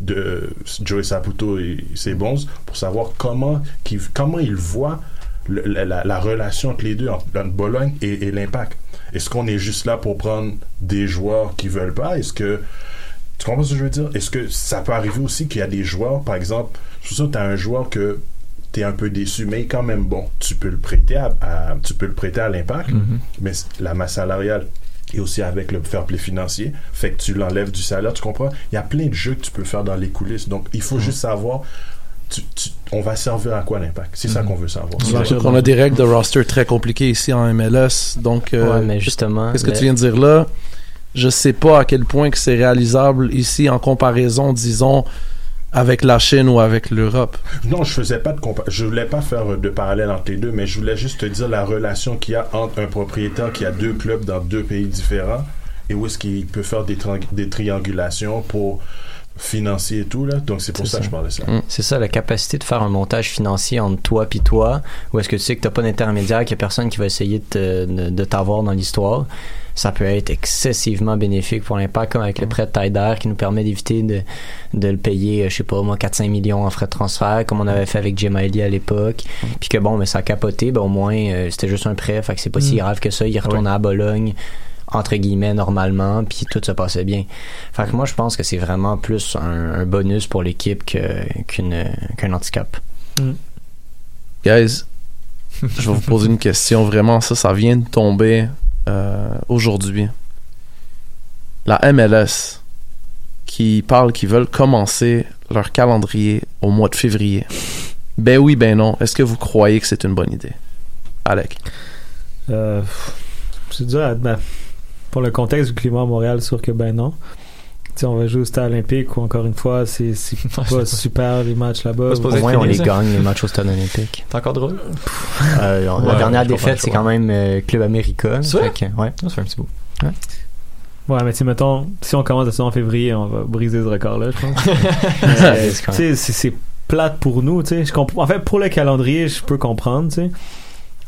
de Joey Saputo et ses bons pour savoir comment, qu'ils- comment ils voient la, la- la relation entre les deux, entre, Bologne et, et l'impact. Est-ce qu'on est juste là pour prendre des joueurs qui veulent pas? Est-ce que tu comprends ce que je veux dire? Est-ce que ça peut arriver aussi qu'il y a des joueurs, par exemple, je suis sûr que tu as un joueur que tu es un peu déçu, mais quand même bon, tu peux le prêter à, à- tu peux le prêter à l'impact, mais c- la masse salariale et aussi avec le fair play financier, fait que tu l'enlèves du salaire, tu comprends? Il y a plein de jeux que tu peux faire dans les coulisses. Donc, il faut juste savoir, tu- tu- on va servir à quoi l'impact? C'est ça qu'on veut savoir. Qu'on a des règles de roster très compliquées ici en MLS. Donc, euh, Ouais, mais justement. qu'est-ce que tu viens de dire là? Je sais pas à quel point que c'est réalisable ici en comparaison, disons, avec la Chine ou avec l'Europe? Non, je faisais pas de compa- je voulais pas faire de parallèle entre les deux, mais je voulais juste te dire la relation qu'il y a entre un propriétaire qui a deux clubs dans deux pays différents et où est-ce qu'il peut faire des, tri- des triangulations pour financer et tout là. Donc c'est pour ça, que je parle de ça. C'est ça, la capacité de faire un montage financier entre toi puis toi, où est-ce que tu sais que t'as pas d'intermédiaire, qu'il y a personne qui va essayer de, te- de, de t'avoir dans l'histoire. Ça peut être excessivement bénéfique pour l'impact, comme avec le prêt de Tider qui nous permet d'éviter de, de le payer, euh, je sais pas, moi, 4-5 millions en frais de transfert, comme on avait fait avec Jim à l'époque. Puis que bon, mais ça a capoté, ben au moins, euh, c'était juste un prêt, fait que c'est pas si Mm. grave que ça. Il retourne à Bologne entre guillemets normalement puis tout se passait bien fait que moi je pense que c'est vraiment plus un, un bonus pour l'équipe qu'une qu'un handicap Guys, je vais vous poser une question. Vraiment, ça, ça vient de tomber euh, aujourd'hui. La MLS qui parle qu'ils veulent commencer leur calendrier au mois de février. Ben oui, ben non. Est-ce que vous croyez que c'est une bonne idée? Alec. Euh, c'est dur à pour le contexte du climat à Montréal, sûr que ben non. On va jouer au stade olympique où encore une fois, c'est c'est pas super les matchs là-bas. Au moins on les gagne les matchs au stade olympique C'est encore drôle? Euh, la Ouais, dernière défaite c'est quand même euh, Club America C'est vrai? Que, ouais Ça fait un petit bout. Ouais, mais tu sais, mettons, si on commence la saison en février, on va briser ce record-là, je pense. C'est c'est plate pour nous, tu sais. En fait, pour le calendrier, je peux comprendre, tu sais.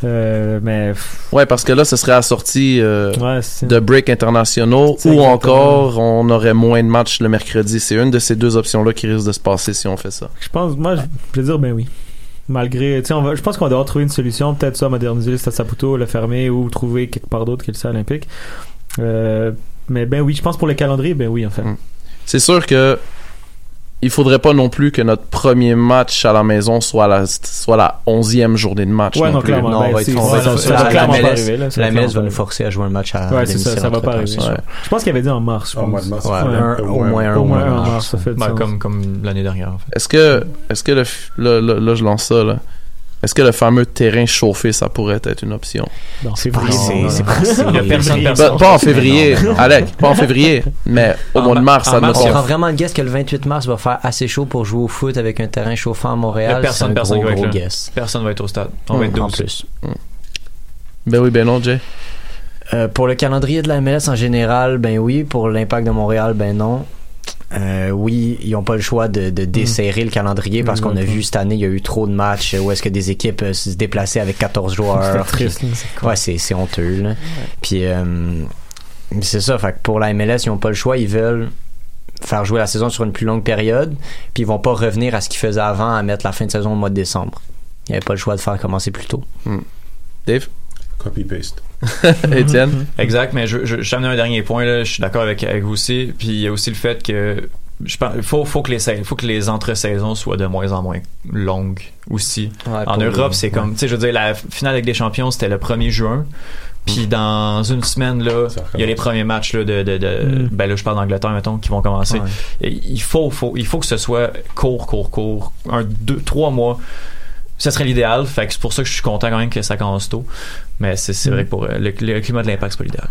Euh, mais Ouais, parce que là, ce serait assorti euh, ouais, de breaks internationaux ou exactement. encore on aurait moins de matchs le mercredi. C'est une de ces deux options-là qui risque de se passer si on fait ça. je pense, moi, je vais dire ben oui. Malgré, tu sais, on va, je pense qu'on devoir trouver une solution, peut-être ça, moderniser le Stade Saputo, le fermer ou trouver quelque part d'autre que le stade olympique. Euh, mais ben oui, je pense pour le calendrier, ben oui, en fait. Mm. C'est sûr que il faudrait pas non plus que notre premier match à la maison soit la, soit la onzième journée de match. Ouais, non non, plus. clairement. Non, ben, on va être- c'est- on va ça- être- ça la- MLS arriver, là. Ça La va MLS clairement va nous forcer à jouer un match à. Ouais, c'est ça, ça va pas arriver. Ouais. Je pense qu'il avait dit en mars, je En pense. mois de mars. Ouais, Ouais. un- Au moins un Au moins mois un en mars, mars. ça fait du sens. comme, comme l'année dernière, en fait. Est-ce que, est-ce que le, là, je lance ça, là. Est-ce que le fameux terrain chauffé, ça pourrait être une option? Non, c'est pas- vrai. c'est- personne, Pas, personne. pas en février, non, non. Alec, pas en février, mais au En mois de ma- mars, en mars, On prend vraiment le guess que le 28 mars va faire assez chaud pour jouer au foot avec un terrain chauffant à Il y a Montréal. personne, personne gros, va être gros là. guess. Personne va être au stade. On va Hum, être en 12. plus. Ben oui, ben non, Jay. Euh, pour le calendrier de la MLS en général, ben oui. Pour l'impact de Montréal, ben non. Euh, oui, ils n'ont pas le choix de, de desserrer le calendrier parce qu'on a vu cette année, il y a eu trop de matchs où est-ce que des équipes euh, se déplaçaient avec 14 joueurs. C'est triste. là, c'est Ouais, c'est, c'est honteux. Là. Puis euh, c'est ça. Fait que pour la MLS, ils n'ont pas le choix. Ils veulent faire jouer la saison sur une plus longue période. Puis ils vont pas revenir à ce qu'ils faisaient avant, à mettre la fin de saison au mois de décembre. Il n'y avait pas le choix de faire commencer plus tôt. Dave? Copy-paste. Étienne? Exact, mais je, je, un dernier point, là. Je suis d'accord avec, avec vous aussi. Puis il y a aussi le fait que je pense, faut, faut que les, faut que les entre-saisons soient de moins en moins longues aussi. en Europe, c'est comme, tu sais, je veux dire, la finale avec des champions, c'était le 1er juin. Puis dans une semaine, là, il y a les premiers matchs là, de, de, de Mm. ben là, je parle d'Angleterre, mettons, qui vont commencer. Ouais. Et il faut, faut, il faut que ce soit court, court, court. Un, deux, trois mois. Ce serait l'idéal. Fait que c'est pour ça que je suis content quand même que ça commence tôt. Mais c'est, c'est Mm. vrai que pour euh, le, le climat de l'impact, c'est pas l'idéal.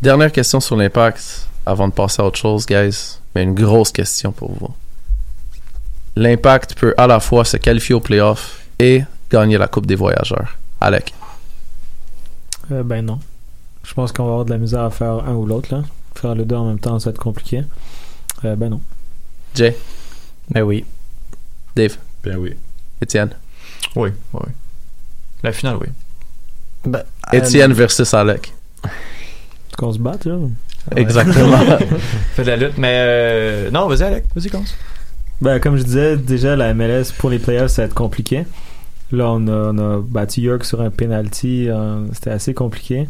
Dernière question sur l'impact avant de passer à autre chose, guys. Mais une grosse question pour vous. L'impact peut à la fois se qualifier au playoff et gagner la Coupe des voyageurs. Alec. Euh, ben non. Je pense qu'on va avoir de la misère à faire un ou l'autre, là. Faire les deux en même temps, ça va être compliqué. Euh, ben non. Jay. Ben oui. Dave. Ben oui. Étienne. Oui, oui. La finale, oui. Ben, Étienne versus Alec. Qu'on se bat, là? Exactement. Fait de la lutte, mais euh, non, vas-y, Alec, vas-y, commence. Ben, comme je disais, déjà, la MLS pour les playoffs, ça va être compliqué. Là, on a, on a battu York sur un penalty. euh, C'était assez compliqué.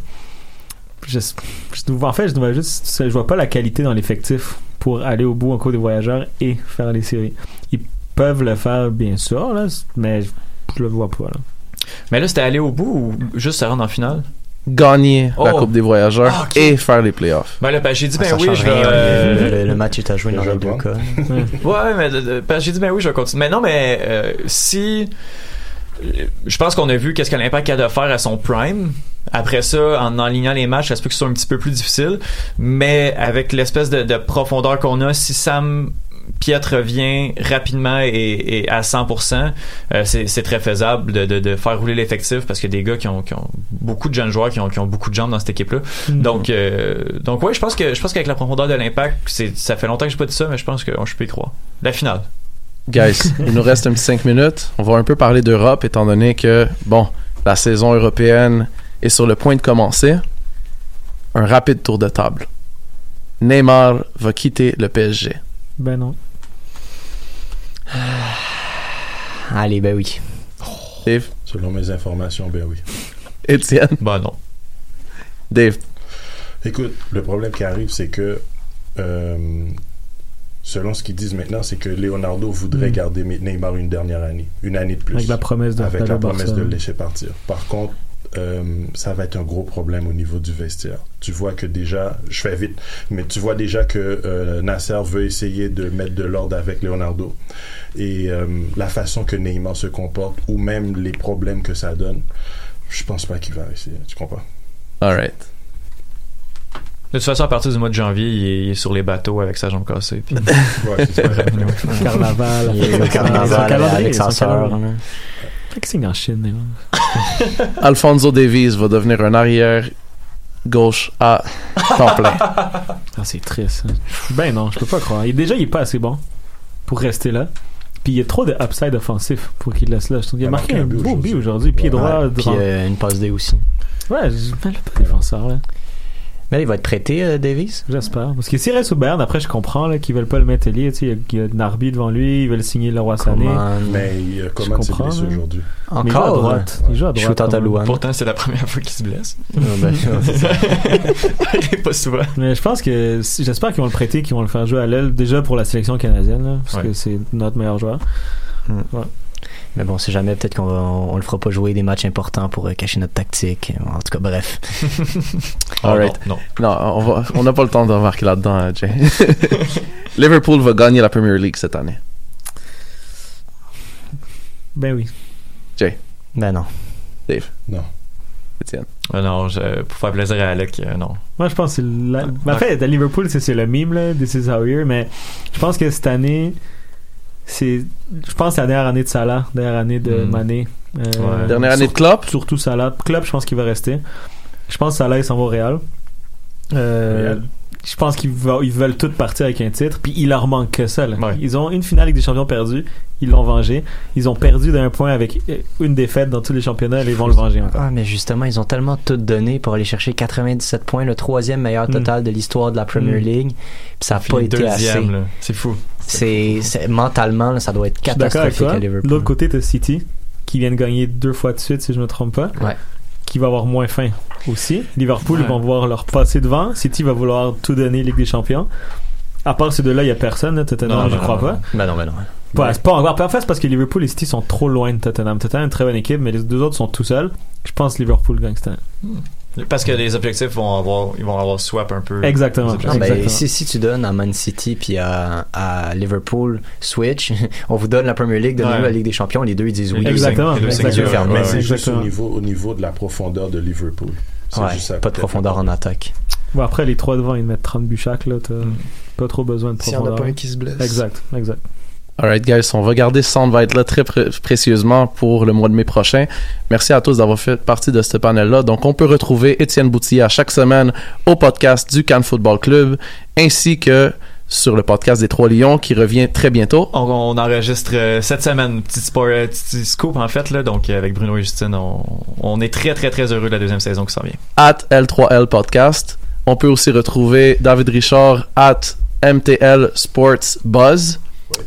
Je, je- en fait, je vois juste, je vois pas la qualité dans l'effectif pour aller au bout en cours des voyageurs et faire les séries. Ils peuvent le faire, bien sûr, là, mais je, le vois pas. Là. Mais là, c'était aller au bout ou juste se rendre en finale? Gagner la Oh. Coupe des voyageurs Ah, et faire les playoffs. Ben là, ben, j'ai dit, Ah, ben oui, je vais. euh, le, match est à jouer dans les deux le cas. Ouais, mais de- parce que j'ai dit, ben oui, je vais continuer. Mais non, mais euh, si. euh, Je pense qu'on a vu qu'est-ce que l'impact a de faire à son prime. Après ça, en alignant les matchs, ça se peut que ce soit un petit peu plus difficile. Mais avec l'espèce de, de profondeur qu'on a, si Sam Piet revient rapidement et, et à 100%, euh, c'est très faisable de, de, de faire rouler l'effectif parce qu'il y a des gars qui ont, qui ont beaucoup de jeunes joueurs qui ont, qui ont beaucoup de jambes dans cette équipe-là. Donc, euh, donc ouais, je pense que je pense qu'avec la profondeur de l'impact, c'est ça fait longtemps que j'ai pas dit ça, mais je pense que je peux y croire. La finale. Guys, il nous reste un petit 5 minutes. On va un peu parler d'Europe étant donné que, bon, la saison européenne est sur le point de commencer. Un rapide tour de table. Neymar va quitter le PSG. Ben non. Allez, ben oui. Dave, Selon mes informations, ben oui. Étienne, Bah non. Dave? Écoute, le problème qui arrive, c'est que, euh, selon ce qu'ils disent maintenant, c'est que Leonardo voudrait Mm. garder Neymar une dernière année, une année de plus. Avec la promesse de avec la promesse de le laisser partir. Par contre, euh, ça va être un gros problème au niveau du vestiaire. Tu vois que déjà, je fais vite, mais tu vois déjà que euh, Nasser veut essayer de mettre de l'ordre avec Leonardo. Et euh, la façon que Neymar se comporte, ou même les problèmes que ça donne, je pense pas qu'il va essayer. Tu comprends? Alright. De toute façon, à partir du mois de janvier, il est, il est sur les bateaux avec sa jambe cassée. puis- Ouais, c'est ça. Carnaval. Il est au Son carnaval calendrier, avec sa son Alfonso Davies va devenir un arrière gauche à temps plein. Ah, c'est triste. hein. Ben non, je peux pas croire. Il- déjà, il est pas assez bon pour rester là. Puis il y a trop de upside offensif pour qu'il laisse là. Je trouve qu'il a Il a marqué marqué un beau aujourd'hui. but aujourd'hui. Pied droit. Ouais, Puis droit. euh, une passe D aussi. Ouais, je pas défenseur, là. Mais là, il va être prêté, euh, Davis. J'espère. Parce que s'il reste au Bayern, après, je comprends qu'ils veulent pas le mettre sais, il y a- il y, a Narby devant lui, ils veulent signer le roi Sané. Mais il a comment s'est blessé là. aujourd'hui. Mais il joue à Encore. droite. Il joue à droite. À. Pourtant, c'est la première fois qu'il se blesse. Ah, ben, c'est ça. Il est pas souvent. Mais je pense que j'espère qu'ils vont le prêter, qu'ils vont le faire jouer à l'aile déjà pour la sélection canadienne, là, parce Ouais. que c'est notre meilleur joueur. Mais bon, si jamais, peut-être qu'on on, on le fera pas jouer des matchs importants pour euh, cacher notre tactique. En tout cas, bref. Ah, Alright. non, non. Non, on on n'a pas le temps de remarquer là-dedans, hein, Jay. Liverpool va gagner la Premier League cette année. Ben oui. Ben non. Étienne. Ah non, je- pour faire plaisir à Alec, euh, non. Moi, je pense que c'est la... en fait, à Liverpool, c'est c'est le meme, là, This is how we're, mais je pense que cette année, c'est, je pense que c'est la dernière année de Salah, dernière année de Mm. Mané. Euh, Ouais. Dernière année de Klopp? Surtout Salah. Klopp, je pense qu'il va rester. Je pense que Salah, il s'en va au Real. Euh, Real. je pense qu'ils ils veulent tous partir avec un titre, puis il leur manque que ça. là. Ouais. Ils ont une finale avec des champions perdus, ils l'ont vengé. Ils ont perdu d'un point avec euh, une défaite dans tous les championnats, et ils vont le venger encore. Ah, mais justement, ils ont tellement tout donné pour aller chercher 97 points, le troisième meilleur Mm. total de l'histoire de la Premier Mm. League. Puis ça n'a pas été assez. deuxième, là. C'est fou. C'est c'est- mentalement, là, ça doit être catastrophique à De Liverpool. l'autre côté, t'as City, qui vient de gagner deux fois de suite, si je me trompe pas. Ouais. Qui va avoir moins faim aussi. Liverpool, Ouais. ils vont vouloir leur passer devant. City va vouloir tout donner Ligue des Champions. À part ces deux-là, il y a personne. là. Tottenham, Non, je non, crois non, pas. Ben non, ben non. Pas, pas encore. En fait, c'est parce que Liverpool et City sont trop loin de Tottenham. Tottenham est une très bonne équipe, mais les deux autres sont tout seuls. Je pense que Liverpool gagne cette année. Parce que les objectifs vont avoir, ils vont avoir swap un peu. Exactement. Non, ben, Exactement. si, si tu donnes à Man City puis à, à Liverpool Switch, on vous donne la Premier League, donnez-nous Ouais. la Ligue des Champions, les deux ils disent oui. Exactement. les deux. Mais c'est juste au niveau, au niveau de la profondeur de Liverpool. C'est Ouais, juste ça, pas de profondeur en attaque. Bon, après, les trois devant, ils mettent 30 buts chaque. Là, t'as Mm. pas trop besoin de S'il y en a profondeur. pas un qui se blesse. Exact, exact. Alright, guys, on va garder ce soundbite là très pré- précieusement pour le mois de mai prochain. Merci à tous d'avoir fait partie de ce panel-là. Donc, on peut retrouver Étienne Boutier à chaque semaine au podcast du Cannes Football Club, ainsi que sur le podcast des Trois Lions qui revient très bientôt. On, on enregistre euh, cette semaine, petit sport, euh, petit scoop en fait là, donc euh, avec Bruno et Justine, on, on est très très très heureux de la deuxième saison qui s'en vient. at L3L Podcast. On peut aussi retrouver David Richard at MTL Sports Buzz.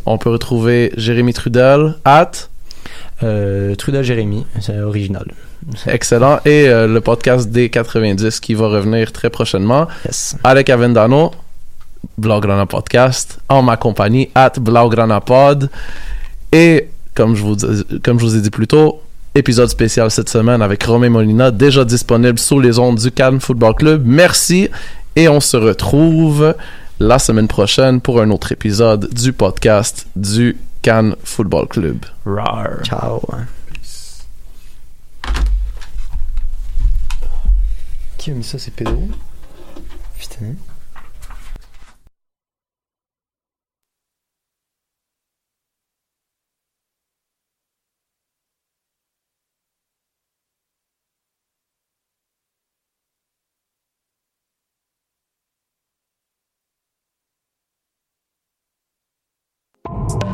On peut retrouver Jérémy Trudel at? Euh, Trudel Jérémy, c'est original. excellent et euh, le podcast des 90 qui va revenir très prochainement. Yes. Alec Avendano, Blaugrana Podcast, en ma compagnie, at Blaugrana Pod. Et, comme je, vous, comme je vous ai dit plus tôt, épisode spécial cette semaine avec Romain Molina, déjà disponible sur les ondes du Cannes Football Club. Merci et on se retrouve la semaine prochaine pour un autre épisode du podcast du Cannes Football Club. Ciao. Qui a mis ça, c'est Pedro? Putain. Bye.